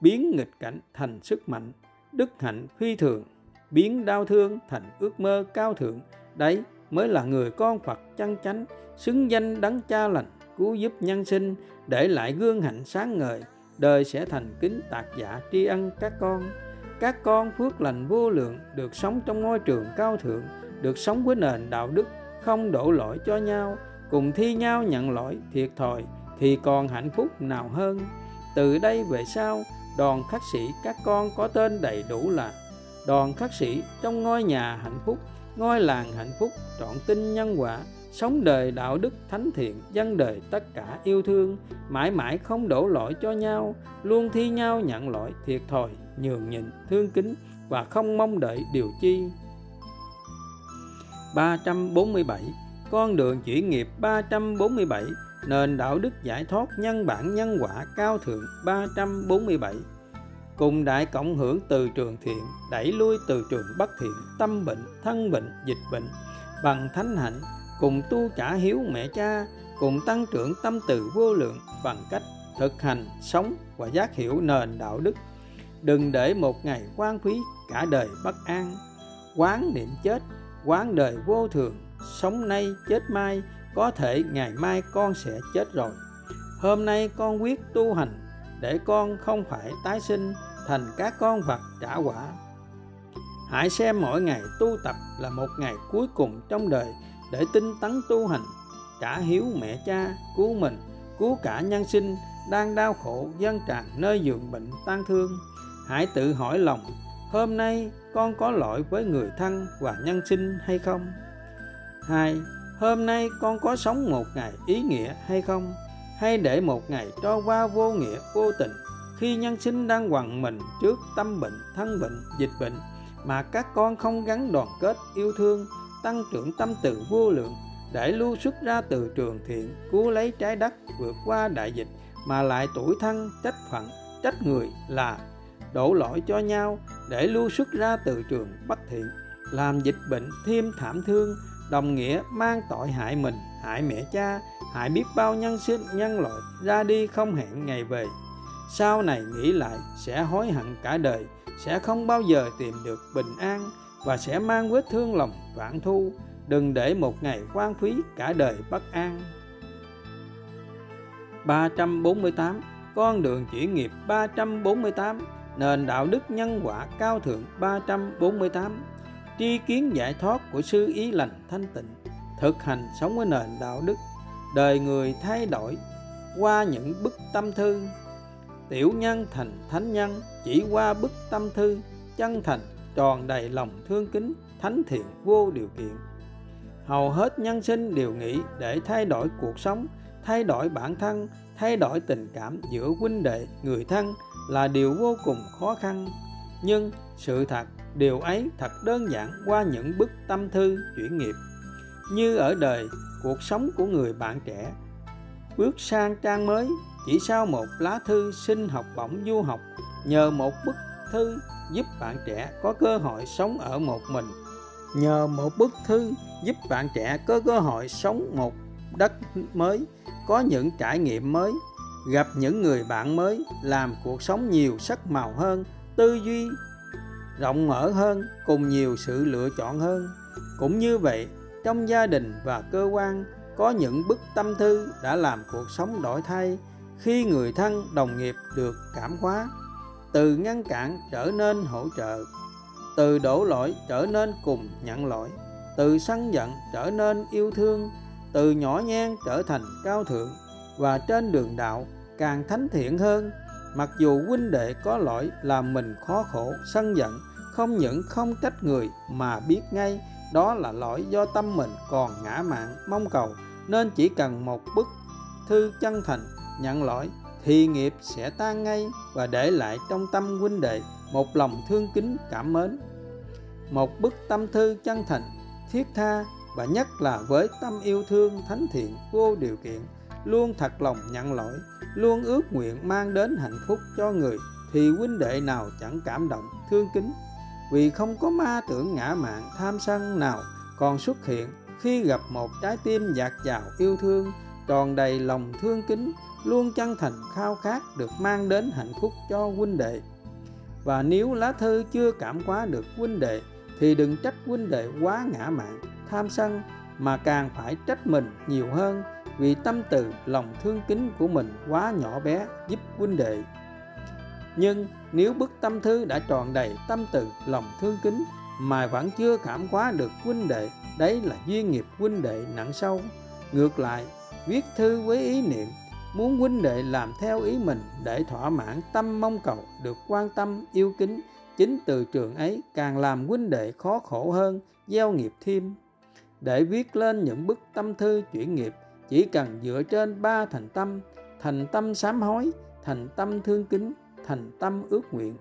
biến nghịch cảnh thành sức mạnh, đức hạnh phi thường, biến đau thương thành ước mơ cao thượng. Đấy mới là người con Phật chân chánh, xứng danh đấng cha lành, cứu giúp nhân sinh, để lại gương hạnh sáng ngời. Đời sẽ thành kính tạc dạ tri ân các con. Các con phước lành vô lượng, được sống trong môi trường cao thượng, được sống với nền đạo đức không đổ lỗi cho nhau. Cùng thi nhau nhận lỗi thiệt thòi thì còn hạnh phúc nào hơn? Từ đây về sau đoàn khắc sĩ, các con có tên đầy đủ là đoàn khắc sĩ, trong ngôi nhà hạnh phúc, ngôi làng hạnh phúc, trọn tinh nhân quả, sống đời đạo đức thánh thiện dân đời tất cả yêu thương, mãi mãi không đổ lỗi cho nhau, luôn thi nhau nhận lỗi, thiệt thòi, nhường nhịn, thương kính và không mong đợi điều chi. 347 con đường chuyển nghiệp 347 nền đạo đức giải thoát nhân bản nhân quả cao thượng 347 cùng đại cộng hưởng từ trường thiện, đẩy lui từ trường bất thiện, tâm bệnh, thân bệnh, dịch bệnh. Bằng thánh hạnh, cùng tu trả hiếu mẹ cha, cùng tăng trưởng tâm từ vô lượng bằng cách thực hành, sống và giác hiểu nền đạo đức. Đừng để một ngày quan phí cả đời bất an. Quán niệm chết, quán đời vô thường, sống nay chết mai có thể ngày mai con sẽ chết rồi. Hôm nay con quyết tu hành, để con không phải tái sinh thành các con vật trả quả. Hãy xem mỗi ngày tu tập là một ngày cuối cùng trong đời để tinh tấn tu hành, trả hiếu mẹ cha, cứu mình, cứu cả nhân sinh đang đau khổ dân tràn nơi giường bệnh tan thương. Hãy tự hỏi lòng, hôm nay con có lỗi với người thân và nhân sinh hay không? Hai hôm nay con có sống một ngày ý nghĩa hay không? Hay để một ngày trôi qua vô nghĩa, vô tình, khi nhân sinh đang quằn mình trước tâm bệnh, thân bệnh, dịch bệnh, mà các con không gắn đoàn kết yêu thương, tăng trưởng tâm từ vô lượng, để lưu xuất ra từ trường thiện, cứu lấy trái đất, vượt qua đại dịch, mà lại tuổi thân trách phận trách người là đổ lỗi cho nhau, để lưu xuất ra từ trường bất thiện, làm dịch bệnh thêm thảm thương đồng nghĩa mang tội hại mình, hại mẹ cha, hại biết bao nhân sinh, nhân loại ra đi không hẹn ngày về. Sau này nghĩ lại sẽ hối hận cả đời, sẽ không bao giờ tìm được bình an và sẽ mang vết thương lòng vạn thu. Đừng để một ngày quan phí cả đời bất an. 348 con đường chuyển nghiệp 348 nền đạo đức nhân quả cao thượng 348 tri kiến giải thoát của sư ý lành thanh tịnh, thực hành sống với nền đạo đức, đời người thay đổi, qua những bức tâm thư. Tiểu nhân thành thánh nhân chỉ qua bức tâm thư, chân thành tròn đầy lòng thương kính, thánh thiện vô điều kiện. Hầu hết nhân sinh đều nghĩ để thay đổi cuộc sống, thay đổi bản thân, thay đổi tình cảm giữa huynh đệ, người thân là điều vô cùng khó khăn. Nhưng sự thật điều ấy thật đơn giản qua những bức tâm thư, chuyển nghiệp. Như ở đời, cuộc sống của người bạn trẻ. Bước sang trang mới, chỉ sau một lá thư xin học bổng du học, nhờ một bức thư giúp bạn trẻ có cơ hội sống ở một mình. Nhờ một bức thư giúp bạn trẻ có cơ hội sống một đất mới, có những trải nghiệm mới, gặp những người bạn mới, làm cuộc sống nhiều sắc màu hơn, tư duy rộng mở hơn, cùng nhiều sự lựa chọn hơn. Cũng như vậy, trong gia đình và cơ quan, có những bức tâm thư đã làm cuộc sống đổi thay khi người thân, đồng nghiệp được cảm hóa. Từ ngăn cản trở nên hỗ trợ, từ đổ lỗi trở nên cùng nhận lỗi, từ sân giận trở nên yêu thương, từ nhỏ nhen trở thành cao thượng và trên đường đạo càng thánh thiện hơn. Mặc dù huynh đệ có lỗi làm mình khó khổ sân giận không những không trách người mà biết ngay, đó là lỗi do tâm mình còn ngã mạn, mong cầu, nên chỉ cần một bức thư chân thành nhận lỗi thì nghiệp sẽ tan ngay và để lại trong tâm huynh đệ một lòng thương kính, cảm mến. Một bức tâm thư chân thành thiết tha và nhất là với tâm yêu thương thánh thiện vô điều kiện, luôn thật lòng nhận lỗi, luôn ước nguyện mang đến hạnh phúc cho người thì huynh đệ nào chẳng cảm động, thương kính vì không có ma tưởng ngã mạn tham sân nào, còn xuất hiện khi gặp một trái tim dạt dào yêu thương, tròn đầy lòng thương kính, luôn chân thành khao khát được mang đến hạnh phúc cho huynh đệ. Và nếu lá thư chưa cảm hóa được huynh đệ, thì đừng trách huynh đệ quá ngã mạn, tham sân, mà càng phải trách mình nhiều hơn, vì tâm từ, lòng thương kính của mình quá nhỏ bé giúp huynh đệ nhưng nếu bức tâm thư đã tròn đầy tâm từ, lòng thương kính, mà vẫn chưa cảm hóa được huynh đệ, đấy là duyên nghiệp huynh đệ nặng sâu. Ngược lại, viết thư với ý niệm, muốn huynh đệ làm theo ý mình để thỏa mãn tâm mong cầu được quan tâm, yêu kính, chính từ trường ấy càng làm huynh đệ khó khổ hơn, gieo nghiệp thêm. Để viết lên những bức tâm thư chuyển nghiệp, chỉ cần dựa trên ba thành tâm thành tâm sám hối, thành tâm thương kính thành tâm ước nguyện,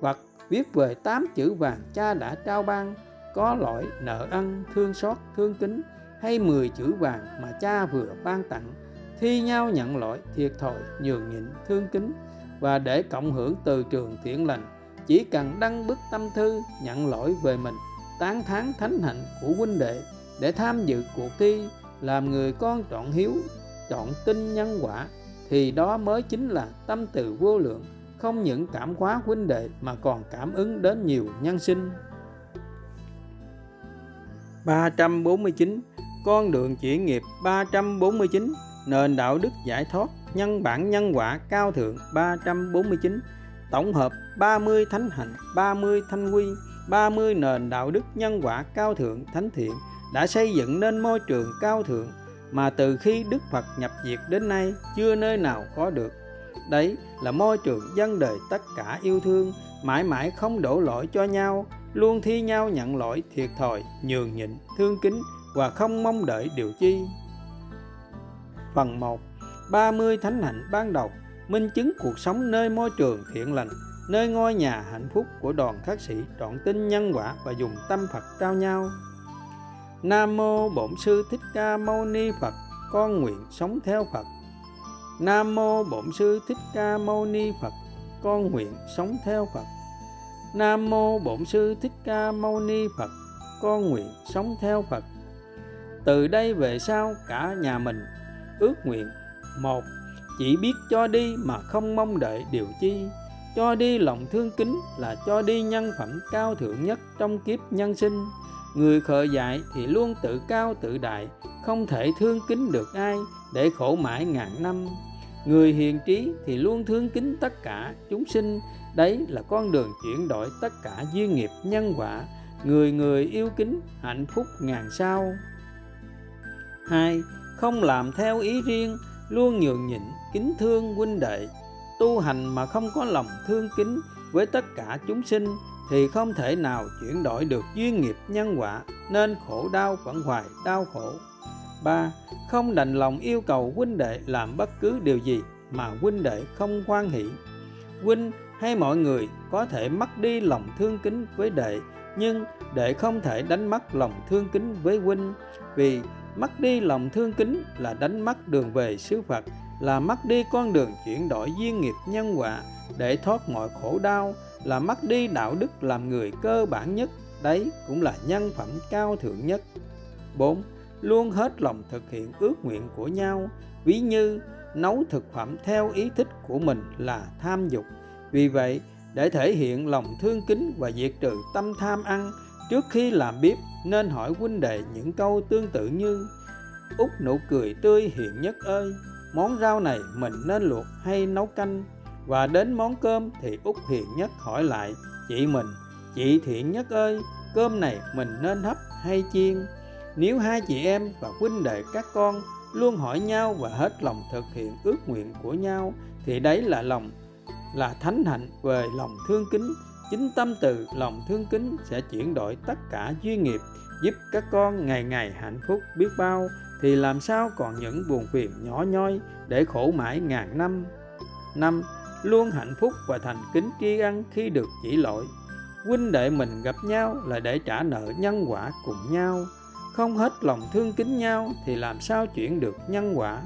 hoặc viết về tám chữ vàng cha đã trao ban, có lỗi nợ ân thương xót, thương kính hay mười chữ vàng mà cha vừa ban tặng, thi nhau nhận lỗi thiệt thòi, nhường nhịn, thương kính, và để cộng hưởng từ trường thiện lành, chỉ cần đăng bức tâm thư, nhận lỗi về mình, tán thán thánh hạnh của huynh đệ để tham dự cuộc thi, làm người con chọn hiếu chọn tin nhân quả, thì đó mới chính là tâm từ vô lượng không những cảm hóa huynh đệ mà còn cảm ứng đến nhiều nhân sinh 349 con đường chuyển nghiệp 349 nền đạo đức giải thoát, nhân bản nhân quả cao thượng 349 tổng hợp 30 thánh hạnh 30 thanh quy 30 nền đạo đức nhân quả cao thượng thánh thiện đã xây dựng nên môi trường cao thượng mà từ khi Đức Phật nhập diệt đến nay chưa nơi nào có được. Đấy là môi trường dân đời tất cả yêu thương, mãi mãi không đổ lỗi cho nhau, luôn thi nhau nhận lỗi thiệt thòi, nhường nhịn, thương kính và không mong đợi điều chi. Phần 1 30 thánh hạnh ban đầu minh chứng cuộc sống nơi môi trường thiện lành, nơi ngôi nhà hạnh phúc của đoàn khắc sĩ trọn tin nhân quả và dùng tâm Phật trao nhau. Nam mô Bổn sư Thích Ca Mâu Ni Phật, con nguyện sống theo Phật. Nam mô Bổn sư Thích Ca Mâu Ni Phật, con nguyện sống theo Phật. Nam mô Bổn sư Thích Ca Mâu Ni Phật, con nguyện sống theo Phật. Từ đây về sau cả nhà mình ước nguyện một chỉ biết cho đi mà không mong đợi điều chi cho đi lòng thương kính là cho đi nhân phẩm cao thượng nhất trong kiếp nhân sinh người khờ dại thì luôn tự cao tự đại không thể thương kính được ai để khổ mãi ngàn năm người hiền trí thì luôn thương kính tất cả chúng sinh. Đấy là con đường chuyển đổi tất cả duyên nghiệp nhân quả. Người người yêu kính, hạnh phúc ngàn sao. Hai, không làm theo ý riêng, luôn nhường nhịn, kính thương huynh đệ. Tu hành mà không có lòng thương kính với tất cả chúng sinh thì không thể nào chuyển đổi được duyên nghiệp nhân quả, nên khổ đau vẫn hoài, đau khổ ba, không đành lòng yêu cầu huynh đệ làm bất cứ điều gì mà huynh đệ không hoan hỷ huynh hay mọi người có thể mất đi lòng thương kính với đệ, nhưng đệ không thể đánh mất lòng thương kính với huynh vì mất đi lòng thương kính là đánh mất đường về xứ Phật, là mất đi con đường chuyển đổi duyên nghiệp nhân quả để thoát mọi khổ đau, là mất đi đạo đức làm người cơ bản nhất, đấy cũng là nhân phẩm cao thượng nhất 4. Luôn hết lòng thực hiện ước nguyện của nhau. Ví như, nấu thực phẩm theo ý thích của mình là tham dục. Vì vậy, để thể hiện lòng thương kính và diệt trừ tâm tham ăn, trước khi làm bếp nên hỏi huynh đệ những câu tương tự như út nụ cười tươi hiện nhất ơi, món rau này mình nên luộc hay nấu canh? Và đến món cơm thì út hiền nhất hỏi lại, chị mình, chị thiện nhất ơi, cơm này mình nên hấp hay chiên? Nếu hai chị em và huynh đệ các con luôn hỏi nhau và hết lòng thực hiện ước nguyện của nhau, thì đấy là lòng, là thánh hạnh về lòng thương kính. Chính tâm từ lòng thương kính sẽ chuyển đổi tất cả duy nghiệp, giúp các con ngày ngày hạnh phúc biết bao. Thì làm sao còn những buồn phiền nhỏ nhoi để khổ mãi ngàn năm? Năm, luôn hạnh phúc và thành kính tri ân khi được chỉ lỗi. Huynh đệ mình gặp nhau là để trả nợ nhân quả cùng nhau không hết lòng thương kính nhau thì làm sao chuyển được nhân quả?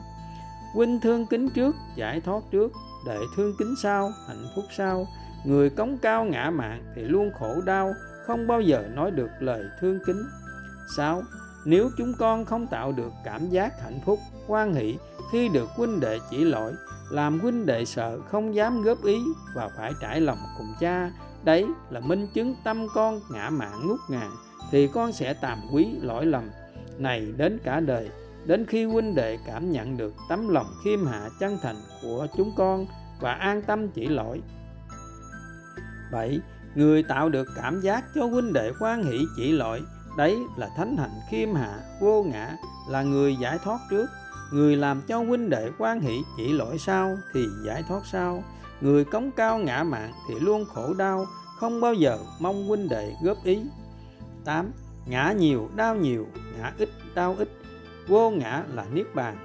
Huynh thương kính trước giải thoát trước đệ thương kính sau hạnh phúc sau. Người cống cao ngã mạng thì luôn khổ đau không bao giờ nói được lời thương kính. 6. Nếu chúng con không tạo được cảm giác hạnh phúc, quan hỷ khi được huynh đệ chỉ lỗi, làm huynh đệ sợ không dám góp ý và phải trải lòng cùng cha, đấy là minh chứng tâm con ngã mạng ngút ngàn, thì con sẽ tàm quý lỗi lầm này đến cả đời. Đến khi huynh đệ cảm nhận được tấm lòng khiêm hạ chân thành của chúng con và an tâm chỉ lỗi. 7. Người tạo được cảm giác cho huynh đệ quan hỷ chỉ lỗi, đấy là thánh hạnh khiêm hạ, vô ngã, là người giải thoát trước người làm cho huynh đệ quan hỷ chỉ lỗi sau thì giải thoát sau người cống cao ngã mạng thì luôn khổ đau, không bao giờ mong huynh đệ góp ý 8. Ngã nhiều đau nhiều, ngã ít đau ít, vô ngã là niết bàn.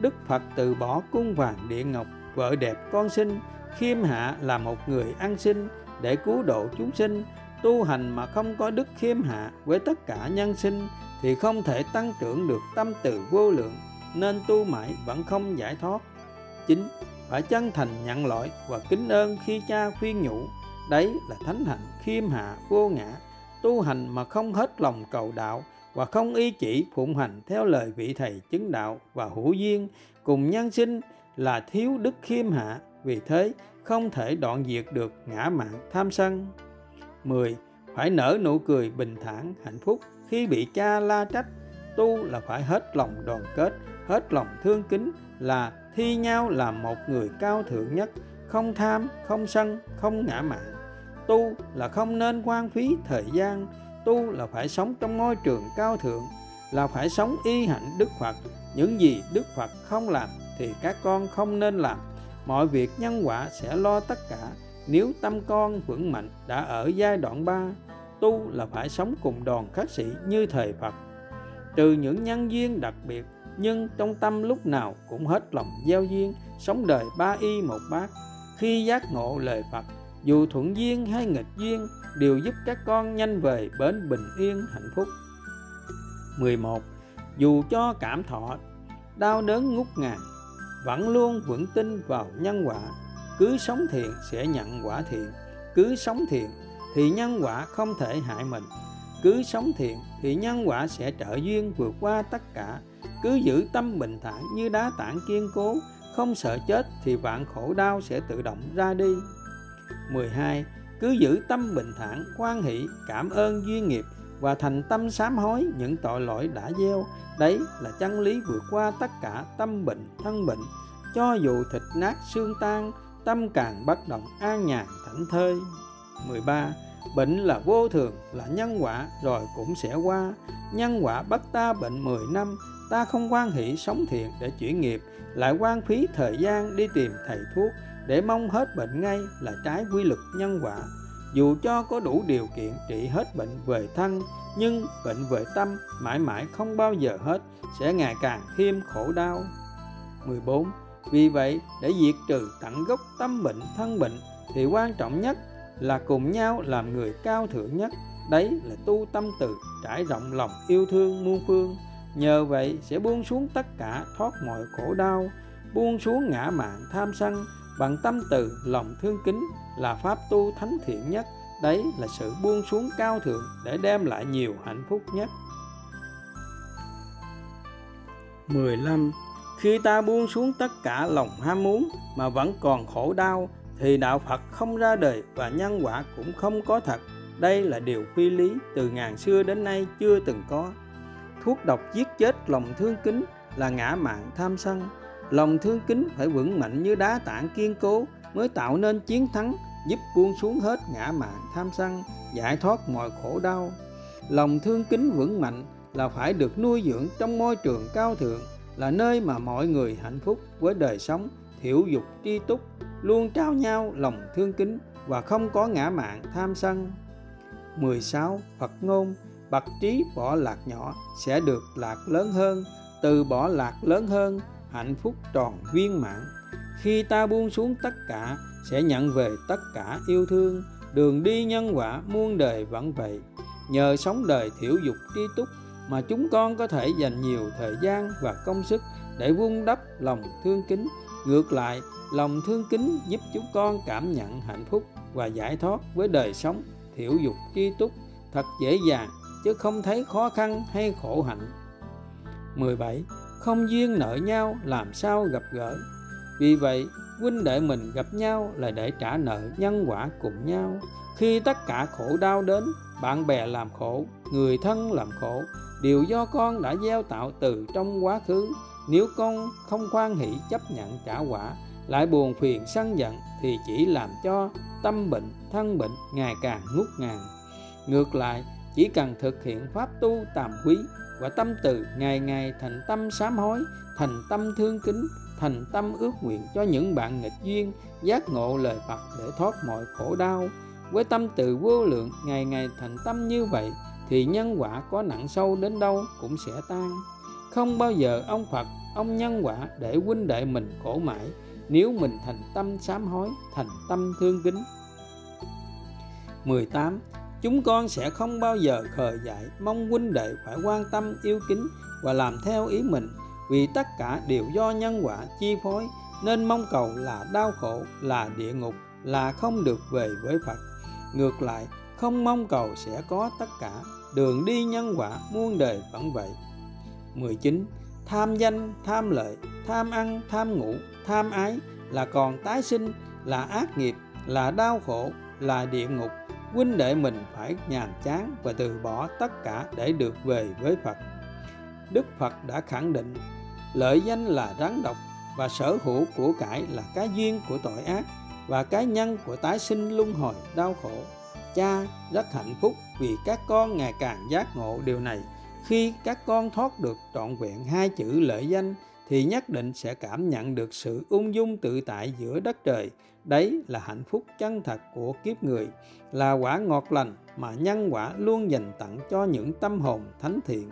Đức Phật từ bỏ cung vàng địa ngọc, vợ đẹp con sinh, khiêm hạ là một người ăn sinh để cứu độ chúng sinh, tu hành mà không có đức khiêm hạ với tất cả nhân sinh thì không thể tăng trưởng được tâm từ vô lượng nên tu mãi vẫn không giải thoát. Chính phải chân thành nhận lỗi và kính ơn khi cha khuyên nhủ. Đấy là thánh hạnh khiêm hạ vô ngã tu hành mà không hết lòng cầu đạo và không ý chỉ phụng hành theo lời vị thầy chứng đạo và hữu duyên cùng nhân sinh là thiếu đức khiêm hạ vì thế không thể đoạn diệt được ngã mạng tham sân 10. Phải nở nụ cười bình thản, hạnh phúc khi bị cha la trách. Tu là phải hết lòng đoàn kết, hết lòng thương kính, là thi nhau làm một người cao thượng nhất, không tham, không sân, không ngã mạn tu là không nên quan phí thời gian. Tu là phải sống trong môi trường cao thượng, là phải sống y hạnh đức phật. Những gì đức phật không làm thì các con không nên làm. Mọi việc nhân quả sẽ lo tất cả, nếu tâm con vững mạnh đã ở giai đoạn 3 tu là phải sống cùng đoàn khắc sĩ như thời Phật. Trừ những nhân duyên đặc biệt, nhưng trong tâm lúc nào cũng hết lòng gieo duyên, sống đời ba y một bát. Khi giác ngộ lời Phật dù thuận duyên hay nghịch duyên đều giúp các con nhanh về bến bình yên hạnh phúc. 11 dù cho cảm thọ, đau đớn ngút ngàn, vẫn luôn vững tin vào nhân quả. Cứ sống thiện sẽ nhận quả thiện, cứ sống thiện thì nhân quả không thể hại mình. Cứ sống thiện thì nhân quả sẽ trợ duyên vượt qua tất cả. Cứ giữ tâm bình thản như đá tảng kiên cố, không sợ chết thì vạn khổ đau sẽ tự động ra đi. 12 cứ giữ tâm bình thản, quan hỷ, cảm ơn duyên nghiệp và thành tâm sám hối những tội lỗi đã gieo. Đấy là chân lý vượt qua tất cả tâm bệnh, thân bệnh. Cho dù thịt nát xương tan, tâm càng bất động an nhàn, thảnh thơi. 13 bệnh là vô thường, là nhân quả, rồi cũng sẽ qua. Nhân quả bắt ta bệnh 10 năm, ta không quan hỷ sống thiện để chuyển nghiệp, lại quan phí thời gian đi tìm thầy thuốc để mong hết bệnh ngay là trái quy luật nhân quả. Dù cho có đủ điều kiện trị hết bệnh về thân, nhưng bệnh về tâm mãi mãi không bao giờ hết, sẽ ngày càng thêm khổ đau. 14 vì vậy, để diệt trừ tận gốc tâm bệnh, thân bệnh, thì quan trọng nhất là cùng nhau làm người cao thượng nhất. Đấy là tu tâm từ, trải rộng lòng yêu thương muôn phương. Nhờ vậy sẽ buông xuống tất cả thoát mọi khổ đau, buông xuống ngã mạng tham sân bằng tâm từ, lòng thương kính là pháp tu thánh thiện nhất đấy là sự buông xuống cao thượng để đem lại nhiều hạnh phúc nhất 15 khi ta buông xuống tất cả lòng ham muốn mà vẫn còn khổ đau, thì đạo Phật không ra đời và nhân quả cũng không có thật. Đây là điều phi lý từ ngàn xưa đến nay chưa từng có. Thuốc độc giết chết lòng thương kính là ngã mạng tham sân. Lòng thương kính phải vững mạnh như đá tảng kiên cố mới tạo nên chiến thắng giúp buông xuống hết ngã mạn tham sân, giải thoát mọi khổ đau. Lòng thương kính vững mạnh là phải được nuôi dưỡng trong môi trường cao thượng là nơi mà mọi người hạnh phúc với đời sống thiểu dục tri túc luôn trao nhau lòng thương kính và không có ngã mạn tham sân 16 Phật ngôn bậc trí bỏ lạc nhỏ sẽ được lạc lớn hơn từ bỏ lạc lớn hơn hạnh phúc tròn viên mãn. Khi ta buông xuống tất cả, sẽ nhận về tất cả yêu thương. Đường đi nhân quả muôn đời vẫn vậy. Nhờ sống đời thiểu dục tri túc mà chúng con có thể dành nhiều thời gian và công sức để vun đắp lòng thương kính. Ngược lại, lòng thương kính giúp chúng con cảm nhận hạnh phúc và giải thoát với đời sống thiểu dục tri túc. Thật dễ dàng, chứ không thấy khó khăn hay khổ hạnh. 17. Không duyên nợ nhau, làm sao gặp gỡ? Vì vậy, huynh đệ mình gặp nhau là để trả nợ nhân quả cùng nhau. Khi tất cả khổ đau đến, Bạn bè làm khổ, Người thân làm khổ, đều do con đã gieo tạo từ trong quá khứ. Nếu con không khoan hỷ chấp nhận trả quả, lại buồn phiền sân giận thì chỉ làm cho tâm bệnh, thân bệnh ngày càng ngút ngàn. Ngược lại, chỉ cần thực hiện pháp tu tàm quý và tâm từ, ngày ngày thành tâm sám hối, thành tâm thương kính, thành tâm ước nguyện cho những bạn nghịch duyên, giác ngộ lời Phật để thoát mọi khổ đau. Với tâm từ vô lượng, ngày ngày thành tâm như vậy, thì nhân quả có nặng sâu đến đâu cũng sẽ tan. Không bao giờ ông phật, ông nhân quả để huynh đệ mình khổ mãi. Nếu mình thành tâm sám hối, thành tâm thương kính. 18 chúng con sẽ không bao giờ khờ dại, mong huynh đệ phải quan tâm, yêu kính và làm theo ý mình. Vì tất cả đều do nhân quả chi phối, nên mong cầu là đau khổ, là địa ngục, là không được về với phật. Ngược lại, không mong cầu sẽ có tất cả, đường đi nhân quả muôn đời vẫn vậy. 19 tham danh, tham lợi, tham ăn, tham ngủ, tham ái là còn tái sinh, là ác nghiệp, là đau khổ, là địa ngục huynh đệ mình phải nhàm chán và từ bỏ tất cả để được về với Phật. Đức Phật đã khẳng định, lợi danh là rắn độc và sở hữu của cải là cái duyên của tội ác và cái nhân của tái sinh luân hồi đau khổ. Cha rất hạnh phúc vì các con ngày càng giác ngộ điều này khi các con thoát được trọn vẹn hai chữ lợi danh thì nhất định sẽ cảm nhận được sự ung dung tự tại giữa đất trời. Đấy là hạnh phúc chân thật của kiếp người, là quả ngọt lành mà nhân quả luôn dành tặng cho những tâm hồn thánh thiện.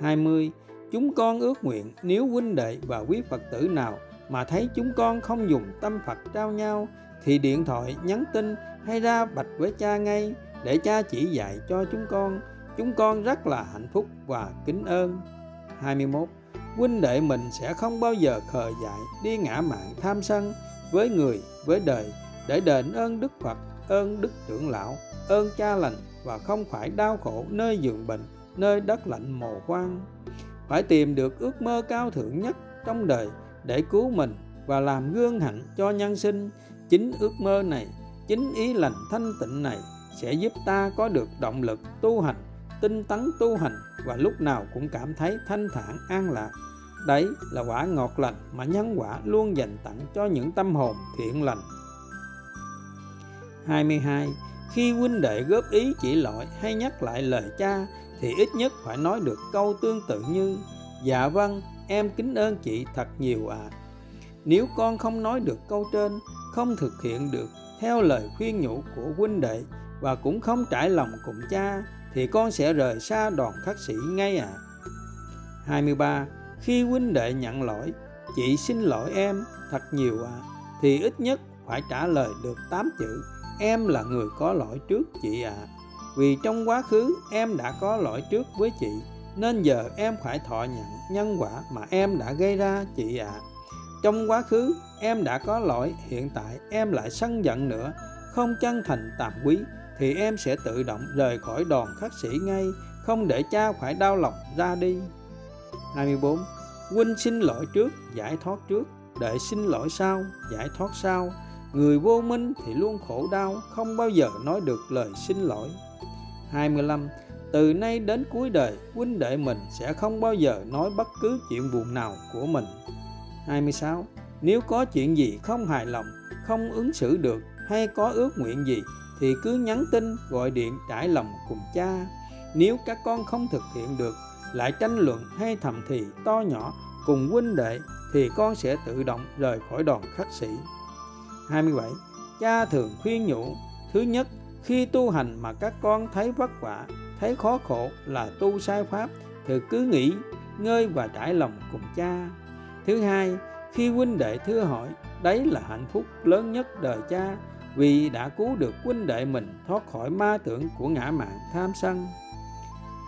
20 chúng con ước nguyện nếu huynh đệ và quý Phật tử nào mà thấy chúng con không dùng tâm Phật trao nhau thì điện thoại nhắn tin hay ra bạch với cha ngay để cha chỉ dạy cho chúng con. Chúng con rất là hạnh phúc và kính ơn. 21 huynh đệ mình sẽ không bao giờ khờ dại đi ngã mạng tham sân với người, với đời, để đền ơn đức phật, ơn đức trưởng lão, ơn cha lành và không phải đau khổ nơi giường bệnh, nơi đất lạnh mồ quan phải tìm được ước mơ cao thượng nhất trong đời để cứu mình và làm gương hạnh cho nhân sinh. Chính ước mơ này, chính ý lành thanh tịnh này sẽ giúp ta có được động lực tu hành tinh tấn tu hành và lúc nào cũng cảm thấy thanh thản, an lạc đấy là quả ngọt lành mà nhân quả luôn dành tặng cho những tâm hồn thiện lành 22 khi huynh đệ góp ý chỉ lỗi hay nhắc lại lời cha thì ít nhất phải nói được câu tương tự như dạ vâng em kính ơn chị thật nhiều ạ à. nếu con không nói được câu trên, không thực hiện được theo lời khuyên nhủ của huynh đệ và cũng không trải lòng cùng cha thì con sẽ rời xa đoàn khắc sĩ ngay ạ à. 23 khi huynh đệ nhận lỗi chị xin lỗi em thật nhiều ạ à, thì ít nhất phải trả lời được 8 chữ em là người có lỗi trước chị ạ à. vì trong quá khứ em đã có lỗi trước với chị nên giờ em phải thọ nhận nhân quả mà em đã gây ra chị ạ à. trong quá khứ em đã có lỗi hiện tại em lại sân giận nữa không chân thành tạm quý thì em sẽ tự động rời khỏi đoàn khắc sĩ ngay, không để cha phải đau lòng ra đi. 24 huynh xin lỗi trước, giải thoát trước. Đệ xin lỗi sau, giải thoát sau. Người vô minh thì luôn khổ đau, không bao giờ nói được lời xin lỗi. 25 từ nay đến cuối đời, huynh đệ mình sẽ không bao giờ nói bất cứ chuyện buồn nào của mình. 26 nếu có chuyện gì không hài lòng, không ứng xử được, hay có ước nguyện gì thì cứ nhắn tin, gọi điện, trải lòng cùng cha. Nếu các con không thực hiện được, lại tranh luận hay thầm thì to nhỏ cùng huynh đệ thì con sẽ tự động rời khỏi đoàn khắc sĩ. 27 cha thường khuyên nhủ, thứ nhất, khi tu hành mà các con thấy vất vả, thấy khó khổ là tu sai pháp thì cứ nghĩ ngơi và trải lòng cùng cha. Thứ hai, khi huynh đệ thưa hỏi, đấy là hạnh phúc lớn nhất đời cha vì đã cứu được huynh đệ mình thoát khỏi ma tưởng của ngã mạng tham sân.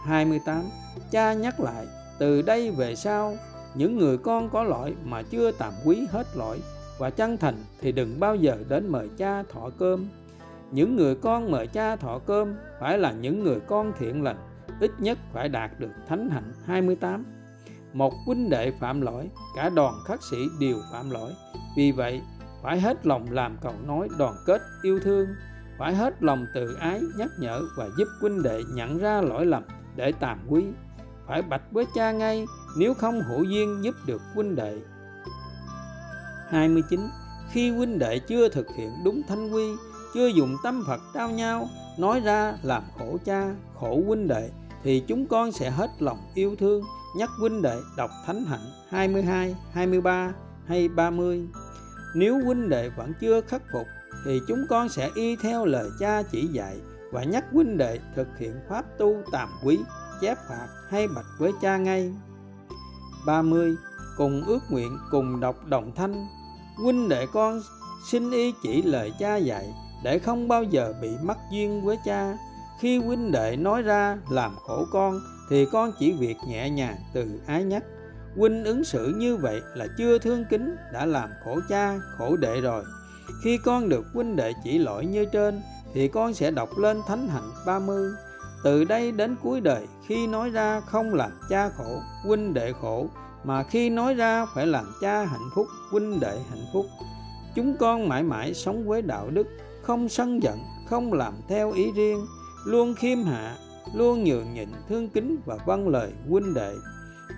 28 cha nhắc lại, từ đây về sau, những người con có lỗi mà chưa tạm quý hết lỗi và chân thành thì đừng bao giờ đến mời cha thọ cơm. Những người con mời cha thọ cơm phải là những người con thiện lành, ít nhất phải đạt được thánh hạnh. 28 một huynh đệ phạm lỗi, cả đoàn khắc sĩ đều phạm lỗi. Vì vậy phải hết lòng làm cầu nói đoàn kết yêu thương. Phải hết lòng tự ái nhắc nhở và giúp huynh đệ nhận ra lỗi lầm để tàm quý phải bạch với cha ngay nếu không hữu duyên giúp được huynh đệ. 29 khi huynh đệ chưa thực hiện đúng thanh quy chưa dùng tâm Phật trao nhau nói ra làm khổ cha khổ huynh đệ thì chúng con sẽ hết lòng yêu thương nhắc huynh đệ đọc thánh hạnh 22, 23 hay 30 nếu huynh đệ vẫn chưa khắc phục, thì chúng con sẽ y theo lời cha chỉ dạy và nhắc huynh đệ thực hiện pháp tu tàm quý, chép phạt hay bạch với cha ngay. 30 cùng ước nguyện, cùng đọc đồng thanh. Huynh đệ con xin y chỉ lời cha dạy để không bao giờ bị mất duyên với cha. Khi huynh đệ nói ra làm khổ con, thì con chỉ việc nhẹ nhàng từ ái nhắc huynh ứng xử như vậy là chưa thương kính, đã làm khổ cha, khổ đệ rồi. Khi con được huynh đệ chỉ lỗi như trên, thì con sẽ đọc lên thánh hạnh 30 từ đây đến cuối đời, khi nói ra không làm cha khổ, huynh đệ khổ, mà khi nói ra phải làm cha hạnh phúc, huynh đệ hạnh phúc. Chúng con mãi mãi sống với đạo đức, không sân giận, không làm theo ý riêng, luôn khiêm hạ, luôn nhường nhịn thương kính và vâng lời huynh đệ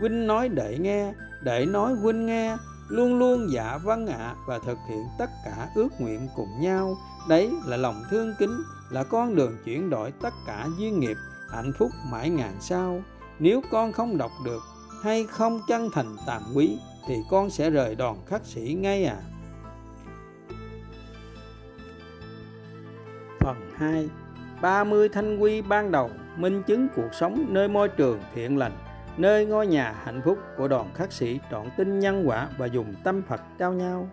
huynh nói đệ nghe đệ nói huynh nghe. Luôn luôn dạ vâng ạ và thực hiện tất cả ước nguyện cùng nhau. Đấy là lòng thương kính, là con đường chuyển đổi tất cả duyên nghiệp, hạnh phúc mãi ngàn sau. Nếu con không đọc được hay không chân thành tạm quý, thì con sẽ rời đoàn khắc sĩ ngay à Phần 2 30 thanh quy ban đầu, minh chứng cuộc sống nơi môi trường thiện lành nơi ngôi nhà hạnh phúc của đoàn khắc sĩ trọn tin nhân quả và dùng tâm Phật trao nhau.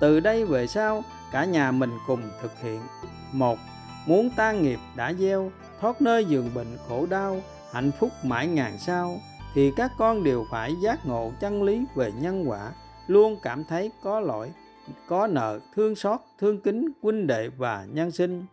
Từ đây về sau, cả nhà mình cùng thực hiện. một Muốn tan nghiệp đã gieo, thoát nơi giường bệnh khổ đau, hạnh phúc mãi ngàn sau, thì các con đều phải giác ngộ chân lý về nhân quả, luôn cảm thấy có lỗi, có nợ, thương xót, thương kính, huynh đệ và nhân sinh.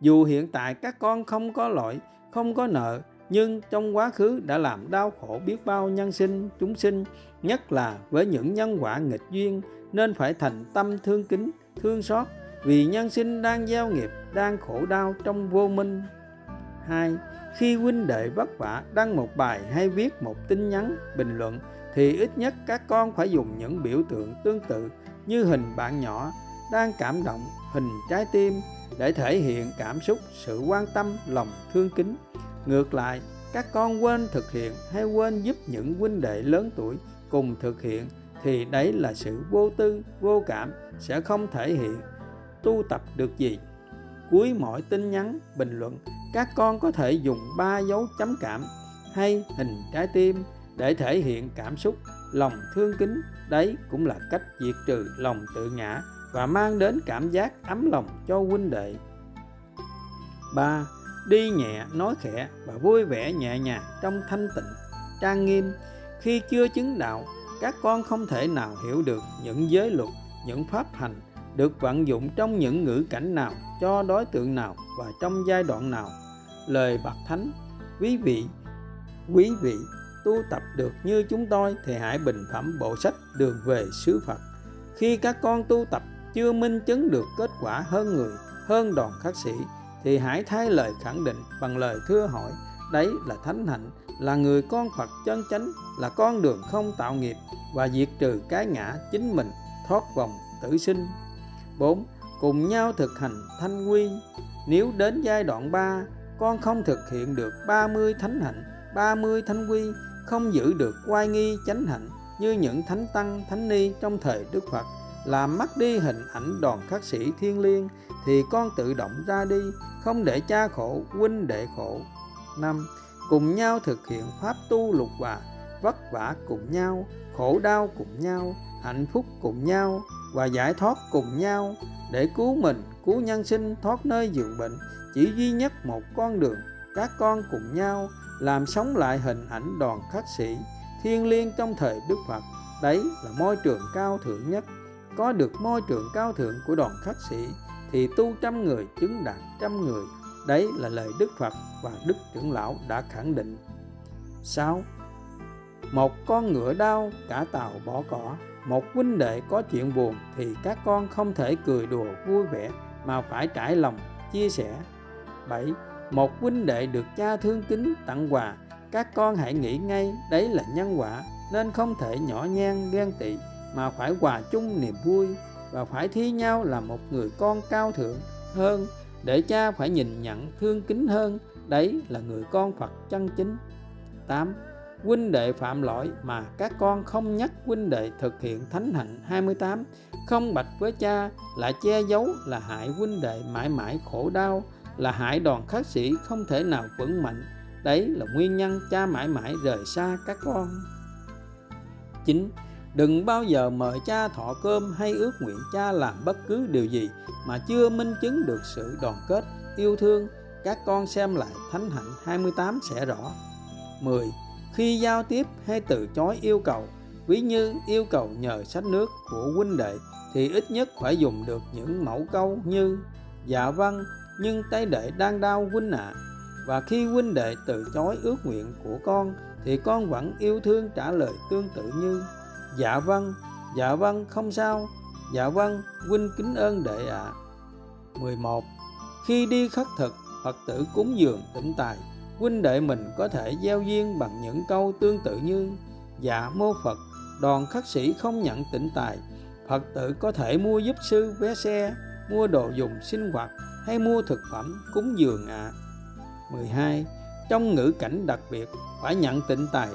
Dù hiện tại các con không có lỗi, không có nợ, nhưng trong quá khứ đã làm đau khổ biết bao nhân sinh, chúng sinh, nhất là với những nhân quả nghịch duyên, nên phải thành tâm thương kính, thương xót, vì nhân sinh đang gieo nghiệp, đang khổ đau trong vô minh. Hai, khi huynh đệ vất vả đăng một bài hay viết một tin nhắn, bình luận, thì ít nhất các con phải dùng những biểu tượng tương tự như hình bạn nhỏ đang cảm động, hình trái tim để thể hiện cảm xúc, sự quan tâm, lòng thương kính ngược lại, các con quên thực hiện hay quên giúp những huynh đệ lớn tuổi cùng thực hiện thì đấy là sự vô tư, vô cảm sẽ không thể hiện. Tu tập được gì? Cuối mỗi tin nhắn, bình luận, các con có thể dùng ba dấu chấm cảm hay hình trái tim để thể hiện cảm xúc, lòng thương kính. Đấy cũng là cách diệt trừ lòng tự ngã và mang đến cảm giác ấm lòng cho huynh đệ. 3 đi nhẹ, nói khẽ và vui vẻ nhẹ nhàng trong thanh tịnh, trang nghiêm. Khi chưa chứng đạo, các con không thể nào hiểu được những giới luật, những pháp hành được vận dụng trong những ngữ cảnh nào, cho đối tượng nào và trong giai đoạn nào. Lời bậc thánh, quý vị quý vị tu tập được như chúng tôi thì hãy bình phẩm bộ sách đường về xứ phật. Khi các con tu tập, chưa minh chứng được kết quả hơn người, hơn đoàn khắc sĩ thì hãy thay lời khẳng định bằng lời thưa hỏi, đấy là thánh hạnh, là người con phật chân chánh, là con đường không tạo nghiệp và diệt trừ cái ngã chính mình, thoát vòng tử sinh 4. Cùng nhau thực hành thanh quy Nếu đến giai đoạn 3 con không thực hiện được 30 thánh hạnh 30 thanh quy, không giữ được oai nghi chánh hạnh như những thánh tăng, thánh ni trong thời Đức Phật làm mất đi hình ảnh đoàn khắc sĩ thiên liêng, thì con tự động ra đi, không để cha khổ, huynh đệ khổ. Năm, cùng nhau thực hiện pháp tu lục hòa, vất vả cùng nhau, khổ đau cùng nhau, hạnh phúc cùng nhau và giải thoát cùng nhau. Để cứu mình, cứu nhân sinh, thoát nơi giường bệnh, chỉ duy nhất một con đường, các con cùng nhau làm sống lại hình ảnh đoàn khắc sĩ thiên liêng trong thời đức phật. Đấy là môi trường cao thượng nhất có được môi trường cao thượng của đoàn khách sĩ, thì tu trăm người, chứng đạt trăm người, đấy là lời đức phật và đức trưởng lão đã khẳng định 6. Một con ngựa đau, cả tàu bỏ cỏ Một huynh đệ có chuyện buồn, Thì các con không thể cười đùa vui vẻ, Mà phải trải lòng, chia sẻ 7. Một huynh đệ được cha thương kính, tặng quà Các con hãy nghĩ ngay, đấy là nhân quả, Nên không thể nhỏ nhan ghen tị mà phải hòa chung niềm vui Và phải thi nhau là một người con cao thượng, hơn, Để cha phải nhìn nhận thương kính hơn, Đấy là người con Phật chân chính. 8 huynh đệ phạm lỗi mà các con không nhắc huynh đệ thực hiện thánh hạnh. 28 không bạch với cha là che giấu, là hại huynh đệ mãi mãi khổ đau, là hại đoàn khắc sĩ không thể nào vững mạnh. Đấy là nguyên nhân cha mãi mãi rời xa các con. 9. Đừng bao giờ mời cha thọ cơm hay ước nguyện cha làm bất cứ điều gì mà chưa minh chứng được sự đoàn kết, yêu thương. Các con xem lại Thánh Hạnh 28 sẽ rõ. 10 khi giao tiếp hay từ chối yêu cầu ví như yêu cầu nhờ sách nước của huynh đệ thì ít nhất phải dùng được những mẫu câu như dạ vâng nhưng tay đệ đang đau huynh ạ à. và khi huynh đệ từ chối ước nguyện của con thì con vẫn yêu thương trả lời tương tự như dạ vâng dạ vâng không sao. Dạ vâng huynh kính ơn đệ ạ. À. 11 khi đi khất thực, phật tử cúng dường tịnh tài. Huynh đệ mình có thể gieo duyên bằng những câu tương tự như dạ mô phật. Đoàn khắc sĩ không nhận tịnh tài. Phật tử có thể mua giúp sư vé xe, mua đồ dùng sinh hoạt hay mua thực phẩm cúng dường ạ. À. 12 trong ngữ cảnh đặc biệt, phải nhận tịnh tài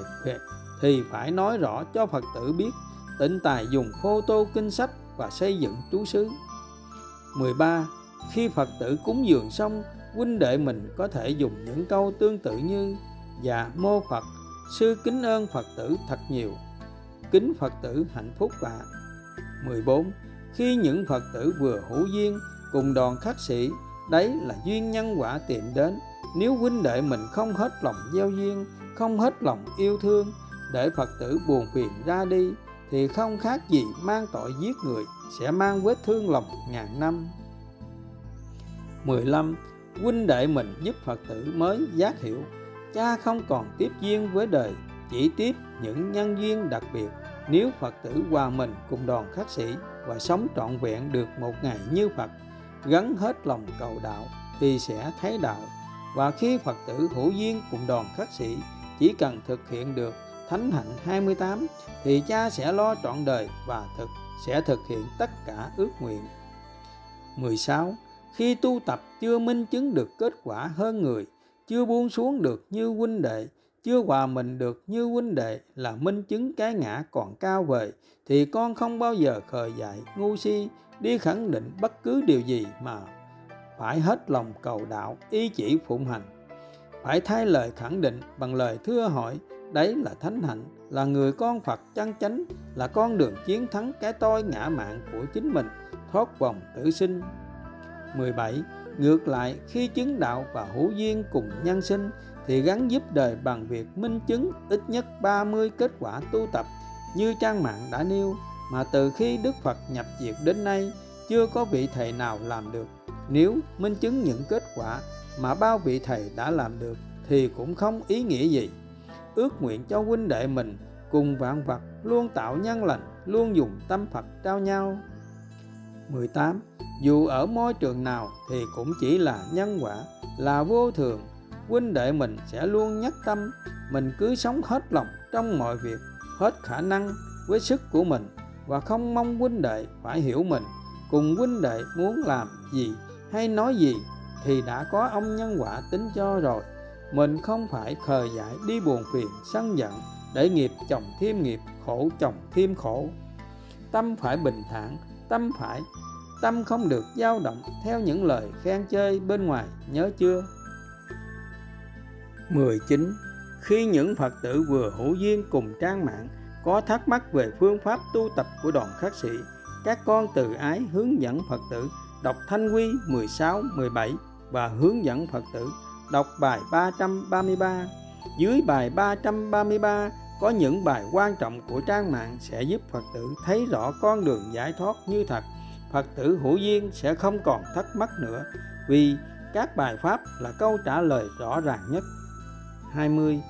thì phải nói rõ cho Phật tử biết tịnh tài dùng photo kinh sách và xây dựng trú xứ. 13 khi Phật tử cúng dường xong, huynh đệ mình có thể dùng những câu tương tự như dạ mô Phật, sư kính ơn Phật tử thật nhiều, kính Phật tử hạnh phúc và 14 khi những Phật tử vừa hữu duyên cùng đoàn khắc sĩ, đấy là duyên nhân quả tìm đến. Nếu huynh đệ mình không hết lòng gieo duyên, không hết lòng yêu thương để phật tử buồn phiền ra đi, thì không khác gì mang tội giết người sẽ mang vết thương lòng ngàn năm. 15. Huynh đệ mình giúp Phật tử mới giác hiểu, Cha không còn tiếp duyên với đời, Chỉ tiếp những nhân duyên đặc biệt. Nếu Phật tử hòa mình cùng đoàn khắc sĩ Và sống trọn vẹn được một ngày như Phật, Gắn hết lòng cầu đạo Thì sẽ thấy đạo. Và khi Phật tử hữu duyên cùng đoàn khắc sĩ, chỉ cần thực hiện được Thánh hạnh 28 thì cha sẽ lo trọn đời và thực sẽ thực hiện tất cả ước nguyện. 16. Khi tu tập chưa minh chứng được kết quả hơn người, chưa buông xuống được như huynh đệ, chưa hòa mình được như huynh đệ là minh chứng cái ngã còn cao vời thì con không bao giờ khờ dại ngu si đi khẳng định bất cứ điều gì mà phải hết lòng cầu đạo ý chỉ phụng hành phải thay lời khẳng định bằng lời thưa hỏi đấy là thánh hạnh là người con phật chân chánh là con đường chiến thắng cái tôi ngã mạng của chính mình thoát vòng tử sinh 17. Ngược lại, khi chứng đạo và hữu duyên cùng nhân sinh thì gắn giúp đời bằng việc minh chứng ít nhất 30 kết quả tu tập như trang mạng đã nêu mà từ khi Đức Phật nhập diệt đến nay chưa có vị thầy nào làm được nếu minh chứng những kết quả mà bao vị thầy đã làm được thì cũng không ý nghĩa gì ước nguyện cho huynh đệ mình cùng vạn vật luôn tạo nhân lành, luôn dùng tâm Phật trao nhau. 18 dù ở môi trường nào thì cũng chỉ là nhân quả, là vô thường. Huynh đệ mình sẽ luôn nhắc tâm, mình cứ sống hết lòng trong mọi việc, hết khả năng với sức của mình và không mong huynh đệ phải hiểu mình. Cùng huynh đệ muốn làm gì hay nói gì thì đã có ông nhân quả tính cho rồi mình không phải khờ dại đi buồn phiền sân giận để nghiệp chồng thêm nghiệp khổ chồng thêm khổ. Tâm phải bình thản tâm phải tâm không được dao động theo những lời khen chơi bên ngoài nhớ chưa? 19 khi những Phật tử vừa hữu duyên cùng trang mạng có thắc mắc về phương pháp tu tập của đoàn khắc sĩ các con từ ái hướng dẫn Phật tử đọc Thanh Quy 16, 17 và hướng dẫn Phật tử đọc bài 333. Dưới bài 333 có những bài quan trọng của trang mạng sẽ giúp Phật tử thấy rõ con đường giải thoát như thật. Phật tử hữu duyên sẽ không còn thắc mắc nữa, vì các bài pháp là câu trả lời rõ ràng nhất. 20.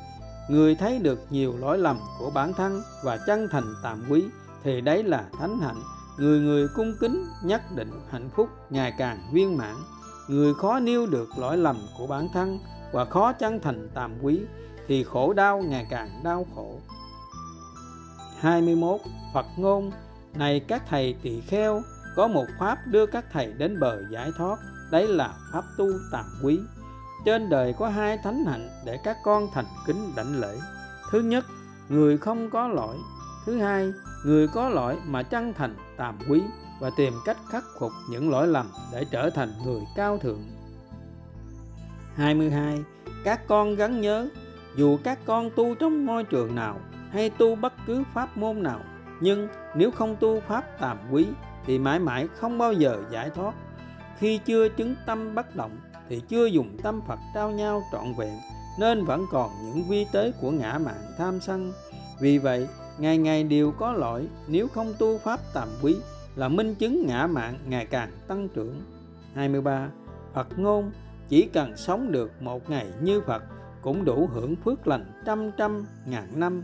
Người thấy được nhiều lỗi lầm của bản thân và chân thành tạm quý, thì đấy là thánh hạnh người người cung kính nhất định hạnh phúc ngày càng viên mãn người khó nêu được lỗi lầm của bản thân và khó chân thành tàm quý thì khổ đau ngày càng đau khổ. 21 Phật ngôn, này các thầy tỳ kheo, có một pháp đưa các thầy đến bờ giải thoát, đấy là pháp tu tàm quý. Trên đời có hai thánh hạnh để các con thành kính đảnh lễ. Thứ nhất, người không có lỗi. Thứ hai, người có lỗi mà chân thành tàm quý và tìm cách khắc phục những lỗi lầm để trở thành người cao thượng. 22 các con gắn nhớ, dù các con tu trong môi trường nào hay tu bất cứ pháp môn nào, nhưng nếu không tu pháp tàm quý thì mãi mãi không bao giờ giải thoát. Khi chưa chứng tâm bất động thì chưa dùng tâm Phật trao nhau trọn vẹn, nên vẫn còn những vi tế của ngã mạng tham sân. Vì vậy, ngày ngày đều có lỗi nếu không tu pháp tàm quý là minh chứng ngã mạng ngày càng tăng trưởng. 23 Phật ngôn, chỉ cần sống được một ngày như Phật cũng đủ hưởng phước lành trăm trăm ngàn năm.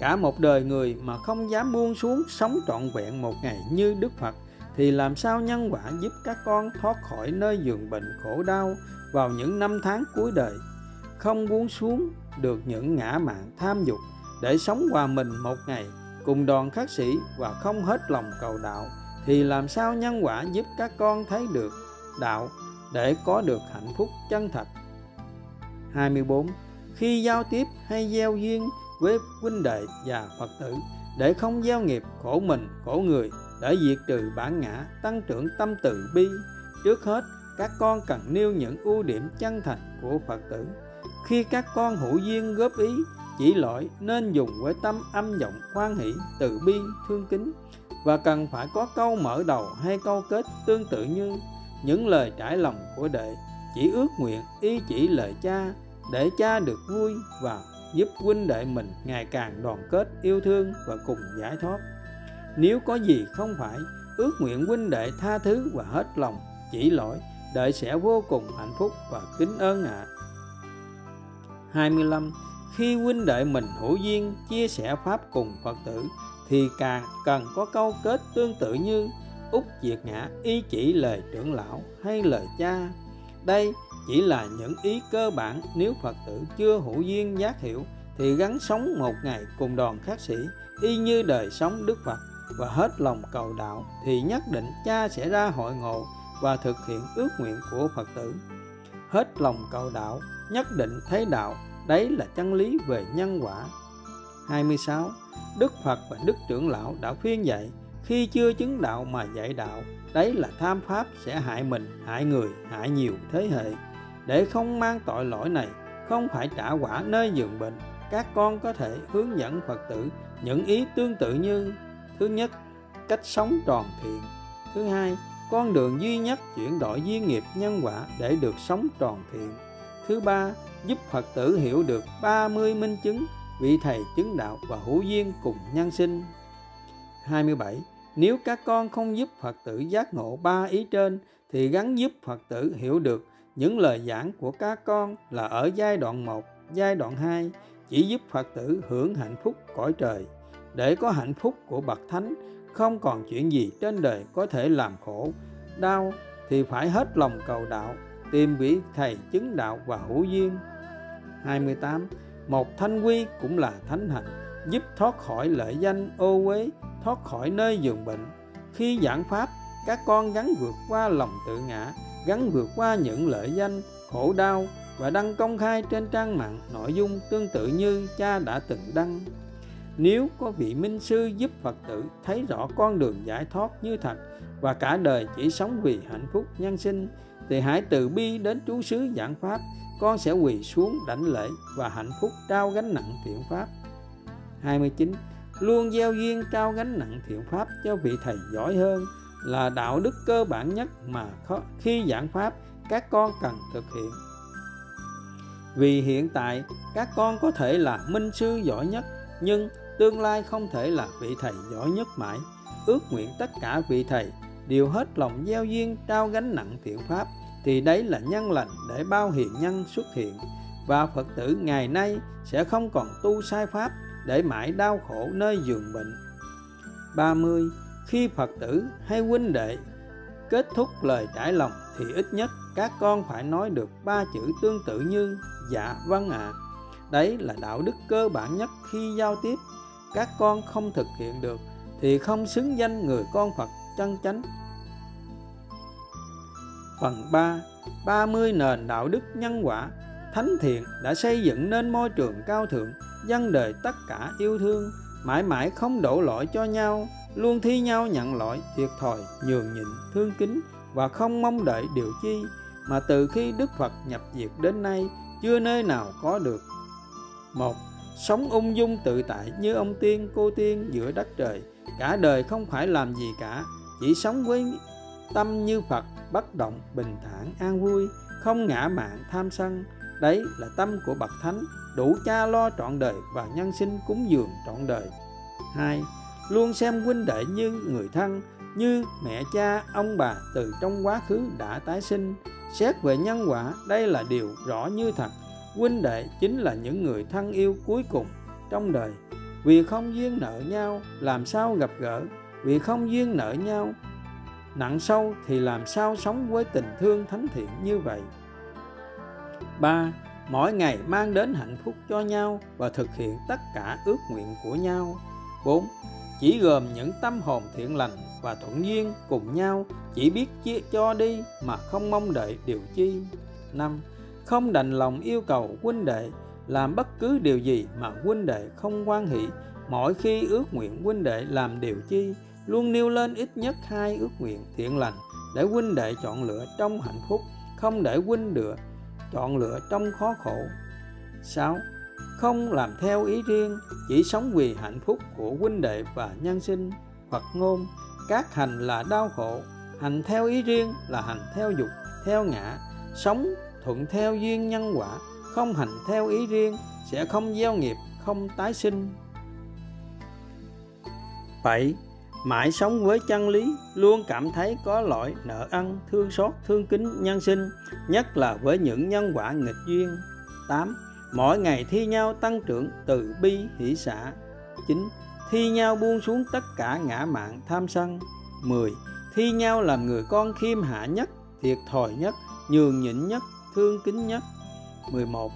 Cả một đời người mà không dám buông xuống sống trọn vẹn một ngày như Đức Phật thì làm sao nhân quả giúp các con thoát khỏi nơi giường bệnh khổ đau vào những năm tháng cuối đời? Không buông xuống được những ngã mạng tham dục để sống hòa mình một ngày cùng đoàn khắc sĩ và không hết lòng cầu đạo, thì làm sao nhân quả giúp các con thấy được đạo để có được hạnh phúc chân thật? 24 khi giao tiếp hay gieo duyên với huynh đệ và Phật tử để không gieo nghiệp khổ mình, khổ người, để diệt trừ bản ngã, tăng trưởng tâm từ bi, trước hết các con cần nêu những ưu điểm chân thành của Phật tử. Khi các con hữu duyên góp ý chỉ lỗi nên dùng với tâm âm giọng khoan hỷ, từ bi, thương kính và cần phải có câu mở đầu hay câu kết tương tự như những lời trải lòng của đệ, chỉ ước nguyện ý chỉ lời cha để cha được vui và giúp huynh đệ mình ngày càng đoàn kết, yêu thương và cùng giải thoát nếu có gì không phải, ước nguyện huynh đệ tha thứ và hết lòng, chỉ lỗi, đệ sẽ vô cùng hạnh phúc và kính ơn ạ à. 25 khi huynh đệ mình hữu duyên chia sẻ pháp cùng Phật tử thì càng cần có câu kết tương tự như Úc Diệt Ngã ý chỉ lời trưởng lão hay lời cha. Đây chỉ là những ý cơ bản nếu Phật tử chưa hữu duyên giác hiểu thì gắn sống một ngày cùng đoàn khắc sĩ y như đời sống Đức Phật và hết lòng cầu đạo thì nhất định cha sẽ ra hội ngộ và thực hiện ước nguyện của Phật tử. Hết lòng cầu đạo, nhất định thấy đạo, đấy là chân lý về nhân quả. 26. Đức Phật và Đức Trưởng Lão đã khuyên dạy khi chưa chứng đạo mà dạy đạo, đấy là tham pháp sẽ hại mình, hại người, hại nhiều thế hệ. Để không mang tội lỗi này, không phải trả quả nơi giường bệnh, các con có thể hướng dẫn Phật tử những ý tương tự như Thứ nhất, cách sống tròn thiện. Thứ hai, con đường duy nhất chuyển đổi duyên nghiệp nhân quả để được sống tròn thiện. Thứ ba, giúp Phật tử hiểu được 30 minh chứng vị thầy chứng đạo và hữu duyên cùng nhân sinh. 27. Nếu các con không giúp Phật tử giác ngộ ba ý trên thì gắn giúp Phật tử hiểu được những lời giảng của các con là ở giai đoạn 1, giai đoạn 2 chỉ giúp Phật tử hưởng hạnh phúc cõi trời. Để có hạnh phúc của bậc thánh, không còn chuyện gì trên đời có thể làm khổ, đau thì phải hết lòng cầu đạo, tìm vị thầy chứng đạo và hữu duyên. 28. Một thanh quy cũng là thánh hạnh, giúp thoát khỏi lợi danh ô uế, thoát khỏi nơi giường bệnh. Khi giảng pháp, các con gắn vượt qua lòng tự ngã, gắn vượt qua những lợi danh, khổ đau và đăng công khai trên trang mạng nội dung tương tự như cha đã từng đăng. Nếu có vị minh sư giúp Phật tử thấy rõ con đường giải thoát như thật và cả đời chỉ sống vì hạnh phúc nhân sinh thì hãy từ bi đến chú xứ giảng pháp, con sẽ quỳ xuống đảnh lễ và hạnh phúc trao gánh nặng thiện pháp. 29 luôn gieo duyên trao gánh nặng thiện pháp cho vị thầy giỏi hơn là đạo đức cơ bản nhất mà khi giảng pháp, các con cần thực hiện. Vì hiện tại, các con có thể là minh sư giỏi nhất, nhưng tương lai không thể là vị thầy giỏi nhất mãi. Ước nguyện tất cả vị thầy đều hết lòng gieo duyên trao gánh nặng thiện pháp thì đấy là nhân lành để bao hiện nhân xuất hiện và Phật tử ngày nay sẽ không còn tu sai pháp để mãi đau khổ nơi giường bệnh. 30. Khi Phật tử hay huynh đệ kết thúc lời trải lòng thì ít nhất các con phải nói được ba chữ tương tự như dạ vâng ạ. À. Đấy là đạo đức cơ bản nhất khi giao tiếp. Các con không thực hiện được thì không xứng danh người con Phật chân chánh Phần 3 30 nền đạo đức nhân quả. Thánh thiện đã xây dựng nên môi trường cao thượng Dân đời tất cả yêu thương, Mãi mãi không đổ lỗi cho nhau, Luôn thi nhau nhận lỗi, thiệt thòi, Nhường nhịn, thương kính Và không mong đợi điều chi. Mà từ khi Đức Phật nhập diệt đến nay, Chưa nơi nào có được. Một, Sống ung dung tự tại như ông tiên cô tiên giữa đất trời. Cả đời không phải làm gì cả, Chỉ sống với tâm như Phật, bất động, bình thản, an vui, không ngã mạn, tham sân. Đấy là tâm của bậc thánh, đủ cha lo trọn đời và nhân sinh cúng dường trọn đời. Hai, luôn xem huynh đệ như người thân, như mẹ, cha, ông, bà từ trong quá khứ đã tái sinh. Xét về nhân quả, đây là điều rõ như thật. Huynh đệ chính là những người thân yêu cuối cùng trong đời. Vì không duyên nợ nhau, làm sao gặp gỡ? Vì không duyên nợ nhau nặng sâu thì làm sao sống với tình thương thánh thiện như vậy ba, mỗi ngày mang đến hạnh phúc cho nhau và thực hiện tất cả ước nguyện của nhau 4. chỉ gồm những tâm hồn thiện lành và thuận duyên cùng nhau, chỉ biết chia cho đi mà không mong đợi điều chi. 5. Không đành lòng yêu cầu huynh đệ làm bất cứ điều gì mà huynh đệ không quan hỷ, mỗi khi ước nguyện huynh đệ làm điều chi luôn nêu lên ít nhất hai ước nguyện thiện lành để huynh đệ chọn lựa trong hạnh phúc không để huynh đệ chọn lựa trong khó khổ 6. Không làm theo ý riêng, chỉ sống vì hạnh phúc của huynh đệ và nhân sinh. Phật ngôn, các hành là đau khổ, hành theo ý riêng là hành theo dục, theo ngã, sống thuận theo duyên nhân quả, không hành theo ý riêng sẽ không gieo nghiệp, không tái sinh. 7. Mãi sống với chân lý, luôn cảm thấy có lỗi, nợ ăn thương xót, thương kính nhân sinh, nhất là với những nhân quả nghịch duyên. 8. Mỗi ngày thi nhau tăng trưởng từ bi hỷ xã. 9. Thi nhau buông xuống tất cả ngã mạng tham sân. 10. Thi nhau làm người con khiêm hạ nhất, thiệt thòi nhất, nhường nhịn nhất, thương kính nhất. 11.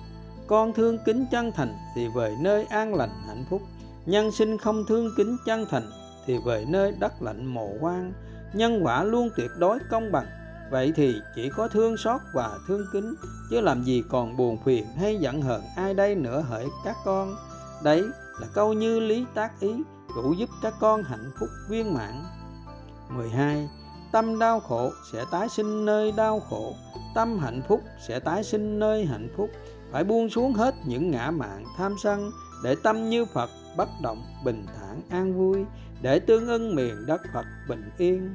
Con thương kính chân thành thì về nơi an lành hạnh phúc. Nhân sinh không thương kính chân thành thì về nơi đất lạnh mồ quan. Nhân quả luôn tuyệt đối công bằng. Vậy thì chỉ có thương xót và thương kính, chứ làm gì còn buồn phiền hay giận hờn ai đây nữa hỡi các con. Đấy là câu như lý tác ý, đủ giúp các con hạnh phúc viên mãn. 12 tâm đau khổ sẽ tái sinh nơi đau khổ. Tâm hạnh phúc sẽ tái sinh nơi hạnh phúc. Phải buông xuống hết những ngã mạn tham sân để tâm như Phật bất động bình thản an vui để tương ưng miền đất Phật bình yên.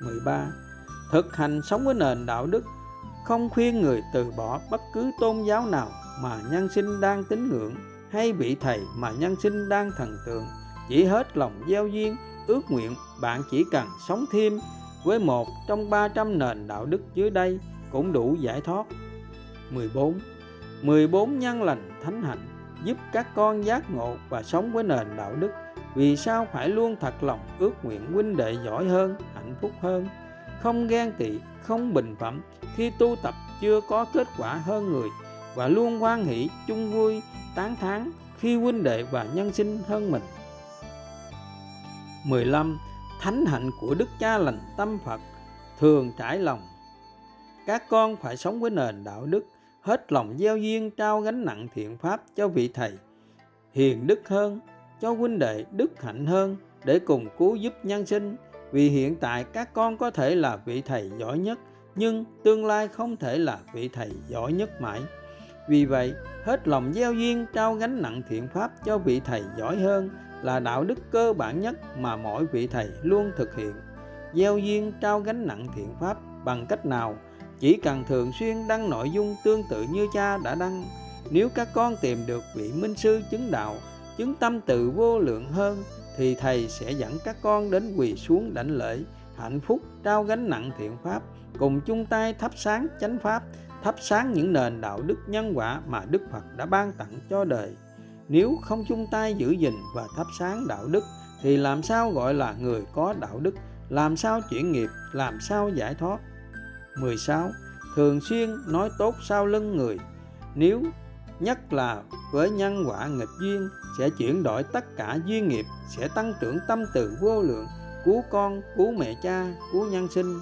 13 thực hành sống với nền đạo đức. Không khuyên người từ bỏ bất cứ tôn giáo nào mà nhân sinh đang tín ngưỡng hay vị thầy mà nhân sinh đang thần tượng. Chỉ hết lòng gieo duyên, ước nguyện, bạn chỉ cần sống thêm với một trong 300 nền đạo đức dưới đây cũng đủ giải thoát. 14 14 nhân lành thánh hạnh giúp các con giác ngộ và sống với nền đạo đức vì sao phải luôn thật lòng ước nguyện huynh đệ giỏi hơn hạnh phúc hơn không ghen tị, không bình phẩm khi tu tập chưa có kết quả hơn người và luôn hoan hỷ chung vui tán thán khi huynh đệ và nhân sinh hơn mình. 15. Thánh hạnh của Đức Cha lành tâm Phật thường trải lòng. Các con phải sống với nền đạo đức, hết lòng gieo duyên trao gánh nặng thiện pháp cho vị thầy, hiền đức hơn, cho huynh đệ đức hạnh hơn để cùng cứu giúp nhân sinh. Vì hiện tại các con có thể là vị thầy giỏi nhất, nhưng tương lai không thể là vị thầy giỏi nhất mãi. Vì vậy, hết lòng gieo duyên trao gánh nặng thiện pháp cho vị thầy giỏi hơn là đạo đức cơ bản nhất mà mỗi vị thầy luôn thực hiện. Gieo duyên trao gánh nặng thiện pháp bằng cách nào? Chỉ cần thường xuyên đăng nội dung tương tự như cha đã đăng. Nếu các con tìm được vị minh sư chứng đạo chứng tâm tự vô lượng hơn, thì thầy sẽ dẫn các con đến quỳ xuống đảnh lễ, hạnh phúc, trao gánh nặng thiện pháp, cùng chung tay thắp sáng chánh pháp, thắp sáng những nền đạo đức nhân quả mà đức phật đã ban tặng cho đời. Nếu không chung tay giữ gìn và thắp sáng đạo đức, thì làm sao gọi là người có đạo đức, làm sao chuyển nghiệp, làm sao giải thoát? 16 thường xuyên nói tốt sau lưng người. Nếu nhất là với nhân quả nghịch duyên, sẽ chuyển đổi tất cả duyên nghiệp, sẽ tăng trưởng tâm từ vô lượng, cứu con, cứu mẹ cha, cứu nhân sinh.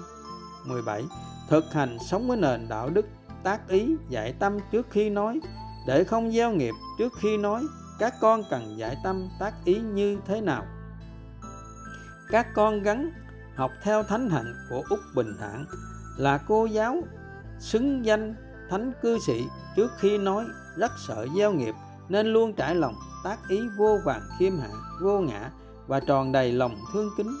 17 thực hành sống với nền đạo đức, tác ý dạy tâm trước khi nói. Để không gieo nghiệp trước khi nói, các con cần dạy tâm tác ý như thế nào? Các con gắn học theo thánh hạnh của úc bình thản là cô giáo xứng danh thánh cư sĩ trước khi nói rất sợ gieo nghiệp nên luôn trải lòng tác ý vô vàng khiêm hạ, vô ngã và tròn đầy lòng thương kính.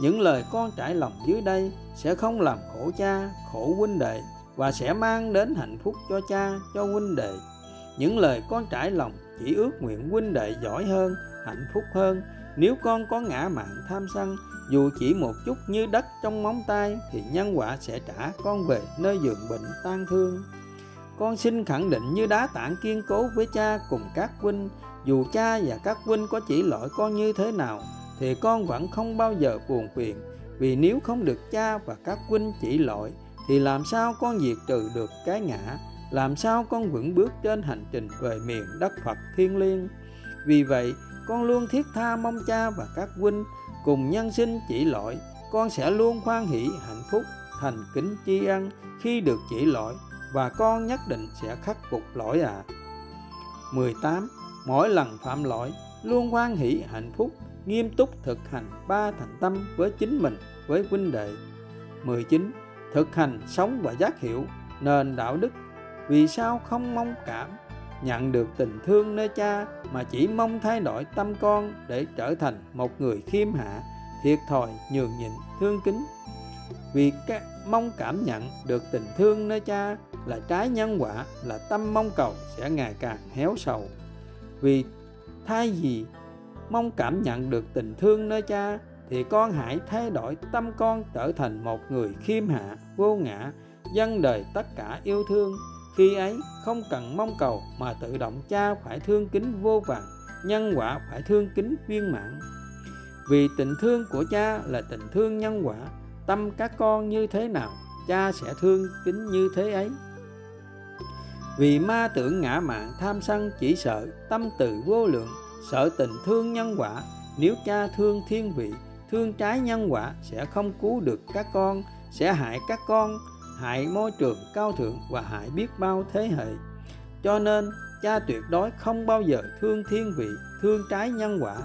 Những lời con trải lòng dưới đây sẽ không làm khổ cha, khổ huynh đệ và sẽ mang đến hạnh phúc cho cha, cho huynh đệ. Những lời con trải lòng chỉ ước nguyện huynh đệ giỏi hơn, hạnh phúc hơn. Nếu con có ngã mạng tham sân dù chỉ một chút như đất trong móng tay, thì nhân quả sẽ trả con về nơi giường bệnh tan thương. Con xin khẳng định như đá tảng kiên cố với cha cùng các huynh, dù cha và các huynh có chỉ lỗi con như thế nào, thì con vẫn không bao giờ buồn phiền. Vì nếu không được cha và các huynh chỉ lỗi, thì làm sao con diệt trừ được cái ngã? Làm sao con vững bước trên hành trình về miền đất Phật thiên liêng? Vì vậy, con luôn thiết tha mong cha và các huynh cùng nhân sinh chỉ lỗi con sẽ luôn hoan hỷ, hạnh phúc, thành kính tri ân khi được chỉ lỗi và con nhất định sẽ khắc phục lỗi ạ. À. 18. Mỗi lần phạm lỗi, luôn hoan hỷ, hạnh phúc, nghiêm túc thực hành ba thành tâm với chính mình, với huynh đệ 19. Thực hành sống và giác hiểu, nền đạo đức vì sao không mong cảm nhận được tình thương nơi cha mà chỉ mong thay đổi tâm con để trở thành một người khiêm hạ, thiệt thòi, nhường nhịn, thương kính. Vì các mong cảm nhận được tình thương nơi cha là trái nhân quả, là tâm mong cầu sẽ ngày càng héo sầu. Vì thay vì mong cảm nhận được tình thương nơi cha, thì con hãy thay đổi tâm con trở thành một người khiêm hạ, vô ngã dân đời tất cả yêu thương khi ấy, không cần mong cầu mà tự động cha phải thương kính vô vàng nhân quả phải thương kính viên mãn. Vì tình thương của cha là tình thương nhân quả, tâm các con như thế nào, cha sẽ thương kính như thế ấy. Vì ma tưởng ngã mạn tham sân chỉ sợ, tâm từ vô lượng, sợ tình thương nhân quả. Nếu cha thương thiên vị, thương trái nhân quả sẽ không cứu được các con, sẽ hại các con hại môi trường cao thượng và hại biết bao thế hệ. Cho nên, cha tuyệt đối không bao giờ thương thiên vị, thương trái nhân quả.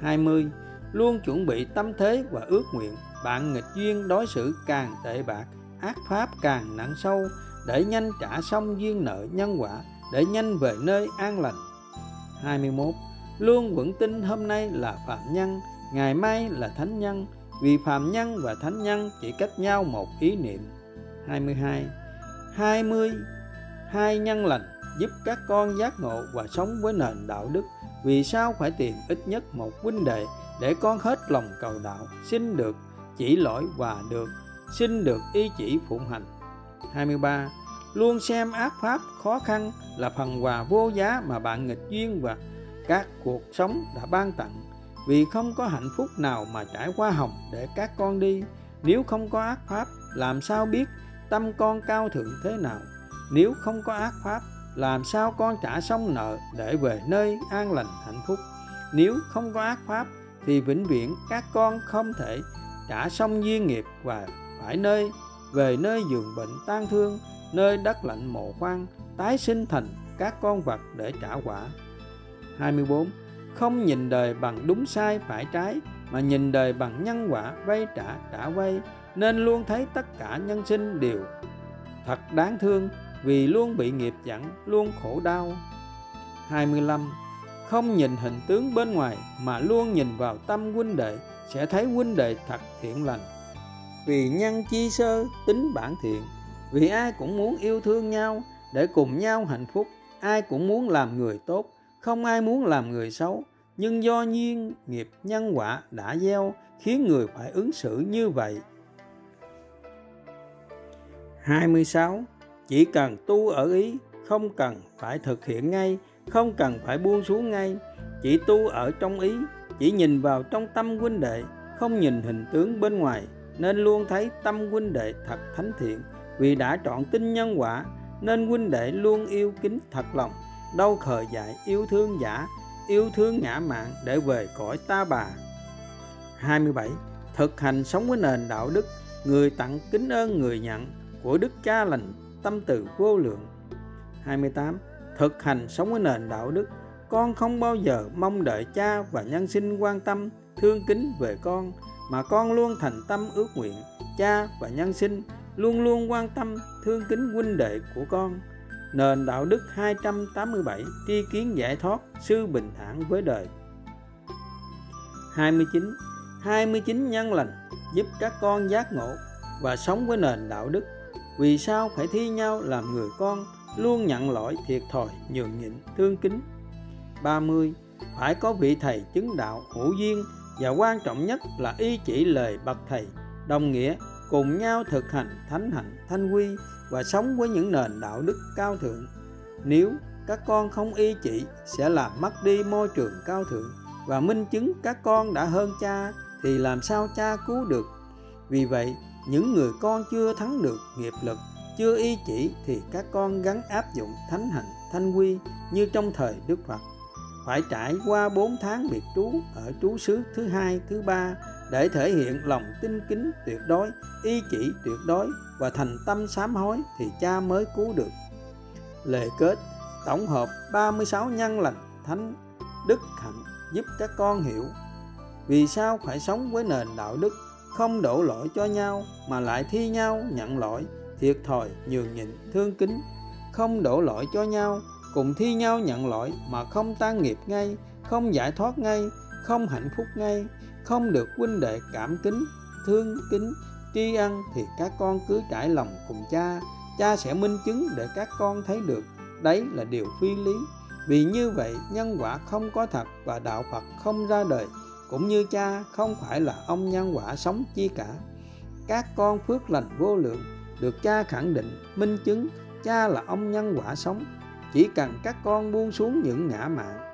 20 luôn chuẩn bị tâm thế và ước nguyện. Bạn nghịch duyên đối xử càng tệ bạc, ác pháp càng nặng sâu, để nhanh trả xong duyên nợ nhân quả, để nhanh về nơi an lành. 21 luôn vững tin hôm nay là phạm nhân, ngày mai là thánh nhân. Vì phạm nhân và thánh nhân chỉ cách nhau một ý niệm. 22 20 hai. nhân lành giúp các con giác ngộ và sống với nền đạo đức. Vì sao phải tìm ít nhất một huynh đệ để con hết lòng cầu đạo, xin được chỉ lỗi và được, xin được ý chỉ phụng hành? 23 luôn xem ác pháp khó khăn là phần quà vô giá mà bạn nghịch duyên và các cuộc sống đã ban tặng. Vì không có hạnh phúc nào mà trải qua hồng để các con đi. Nếu không có ác pháp, làm sao biết tâm con cao thượng thế nào? Nếu không có ác pháp, làm sao con trả xong nợ để về nơi an lành hạnh phúc? Nếu không có ác pháp, thì vĩnh viễn các con không thể trả xong duyên nghiệp và phải nơi, về nơi giường bệnh tan thương, nơi đất lạnh mộ khoan tái sinh thành các con vật để trả quả. 24 không nhìn đời bằng đúng sai phải trái, mà nhìn đời bằng nhân quả vay trả trả vay nên luôn thấy tất cả nhân sinh đều thật đáng thương vì luôn bị nghiệp dẫn, luôn khổ đau. 25 không nhìn hình tướng bên ngoài mà luôn nhìn vào tâm huynh đệ sẽ thấy huynh đệ thật thiện lành. Vì nhân chi sơ, tính bản thiện, vì ai cũng muốn yêu thương nhau, để cùng nhau hạnh phúc, ai cũng muốn làm người tốt, không ai muốn làm người xấu. Nhưng do nhiên nghiệp nhân quả đã gieo, khiến người phải ứng xử như vậy. 26 chỉ cần tu ở ý, không cần phải thực hiện ngay, không cần phải buông xuống ngay. Chỉ tu ở trong ý, chỉ nhìn vào trong tâm huynh đệ, không nhìn hình tướng bên ngoài. Nên luôn thấy tâm huynh đệ thật thánh thiện. Vì đã trọn tin nhân quả, nên huynh đệ luôn yêu kính thật lòng đâu khờ dại yêu thương giả, yêu thương ngã mạng để về cõi ta bà. 27 thực hành sống với nền đạo đức, người tặng kính ơn người nhận của đức cha lành, tâm từ vô lượng. 28 thực hành sống với nền đạo đức, con không bao giờ mong đợi cha và nhân sinh quan tâm, thương kính về con, mà con luôn thành tâm ước nguyện cha và nhân sinh luôn luôn quan tâm, thương kính huynh đệ của con. Nền đạo đức 287 tri kiến giải thoát sư bình thản với đời. 29 29 nhân lành giúp các con giác ngộ và sống với nền đạo đức vì sao phải thi nhau làm người con, luôn nhận lỗi thiệt thòi, nhường nhịn, thương kính? 30 phải có vị thầy chứng đạo hữu duyên và quan trọng nhất là y chỉ lời bậc thầy, đồng nghĩa cùng nhau thực hành thánh hạnh, thanh quy và sống với những nền đạo đức cao thượng. Nếu các con không y chỉ, sẽ làm mất đi môi trường cao thượng và minh chứng các con đã hơn cha, thì làm sao cha cứu được? Vì vậy những người con chưa thắng được nghiệp lực chưa y chỉ thì các con gắn áp dụng thánh hạnh thanh quy như trong thời đức phật phải trải qua 4 tháng biệt trú ở trú xứ thứ hai, thứ ba để thể hiện lòng tinh kính tuyệt đối, ý chỉ tuyệt đối và thành tâm sám hối thì cha mới cứu được. Lệ kết tổng hợp 36 nhân lành thánh đức hạnh giúp các con hiểu vì sao phải sống với nền đạo đức không đổ lỗi cho nhau mà lại thi nhau nhận lỗi, thiệt thòi, nhường nhịn, thương kính. Không đổ lỗi cho nhau, cùng thi nhau nhận lỗi mà không tan nghiệp ngay, không giải thoát ngay, không hạnh phúc ngay, không được huynh đệ cảm kính, thương kính. Tri ân thì các con cứ trải lòng cùng cha cha sẽ minh chứng để các con thấy được. Đấy là điều phi lý. Vì như vậy, nhân quả không có thật và đạo phật không ra đời cũng như cha, không phải là ông nhân quả sống chi cả. Các con phước lành vô lượng được cha khẳng định, minh chứng cha là ông nhân quả sống. Chỉ cần các con buông xuống những ngã mạn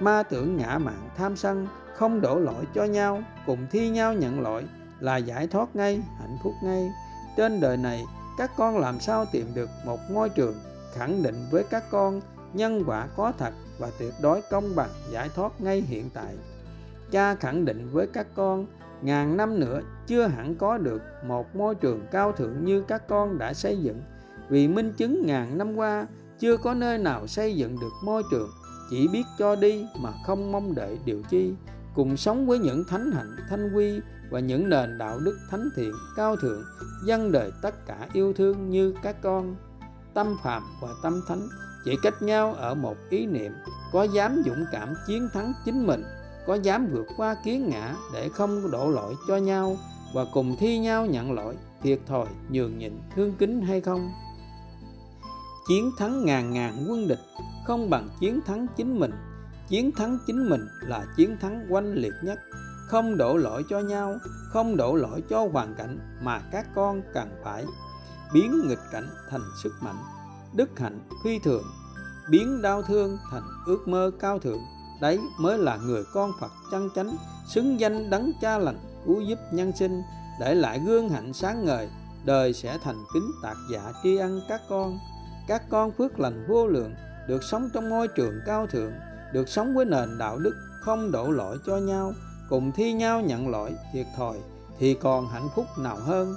ma tưởng ngã mạn tham sân, không đổ lỗi cho nhau, cùng thi nhau nhận lỗi là giải thoát ngay, hạnh phúc ngay. Trên đời này, các con làm sao tìm được một ngôi trường khẳng định với các con nhân quả có thật và tuyệt đối công bằng, giải thoát ngay hiện tại? Cha khẳng định với các con, ngàn năm nữa chưa hẳn có được một môi trường cao thượng như các con đã xây dựng. Vì minh chứng ngàn năm qua, chưa có nơi nào xây dựng được môi trường, chỉ biết cho đi mà không mong đợi điều chi. Cùng sống với những thánh hạnh, thanh quy và những nền đạo đức thánh thiện, cao thượng dân đời tất cả yêu thương như các con. Tâm phạm và tâm thánh chỉ cách nhau ở một ý niệm, có dám dũng cảm chiến thắng chính mình có dám vượt qua kiến ngã để không đổ lỗi cho nhau và cùng thi nhau nhận lỗi, thiệt thòi, nhường nhịn, thương kính hay không? Chiến thắng ngàn ngàn quân địch không bằng chiến thắng chính mình. Chiến thắng chính mình là chiến thắng oanh liệt nhất. Không đổ lỗi cho nhau, không đổ lỗi cho hoàn cảnh mà các con cần phải biến nghịch cảnh thành sức mạnh, đức hạnh phi thường, biến đau thương thành ước mơ cao thượng đấy, mới là người con phật chân chánh, xứng danh đấng cha lành cứu giúp nhân sinh, để lại gương hạnh sáng ngời, đời sẽ thành kính tạc dạ tri ân các con. Các con phước lành vô lượng, được sống trong môi trường cao thượng, được sống với nền đạo đức không đổ lỗi cho nhau, cùng thi nhau nhận lỗi thiệt thòi thì còn hạnh phúc nào hơn.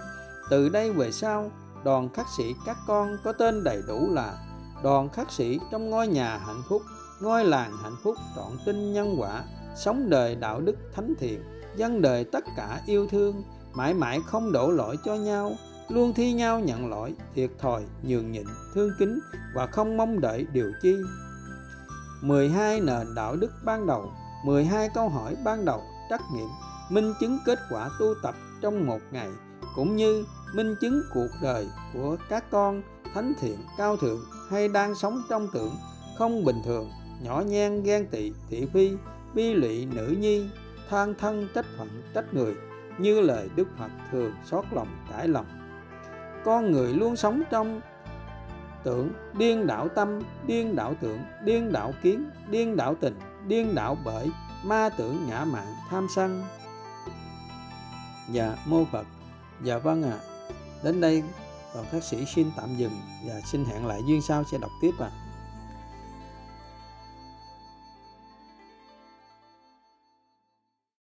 Từ đây về sau, đoàn khắc sĩ các con có tên đầy đủ là đoàn khắc sĩ trong ngôi nhà hạnh phúc ngôi làng hạnh phúc trọn tinh nhân quả, sống đời đạo đức thánh thiện dân đời tất cả yêu thương, mãi mãi không đổ lỗi cho nhau, luôn thi nhau nhận lỗi, thiệt thòi, nhường nhịn, thương kính và không mong đợi điều chi. 12 nền đạo đức ban đầu 12 câu hỏi ban đầu, trắc nghiệm, minh chứng kết quả tu tập trong một ngày, cũng như minh chứng cuộc đời của các con thánh thiện, cao thượng hay đang sống trong tưởng, không bình thường nhỏ nhen ghen tị, thị phi, bi lụy nữ nhi, than thân, trách phận, trách người, như lời đức phật thường xót lòng, trải lòng con người luôn sống trong tưởng điên đảo tâm, điên đảo tưởng, điên đảo kiến, điên đảo tình, điên đảo bởi, ma tưởng ngã mạn, tham sân dạ mô phật dạ vâng ạ à. đến đây, đoàn các sĩ xin tạm dừng và xin hẹn lại duyên sau sẽ đọc tiếp ạ à.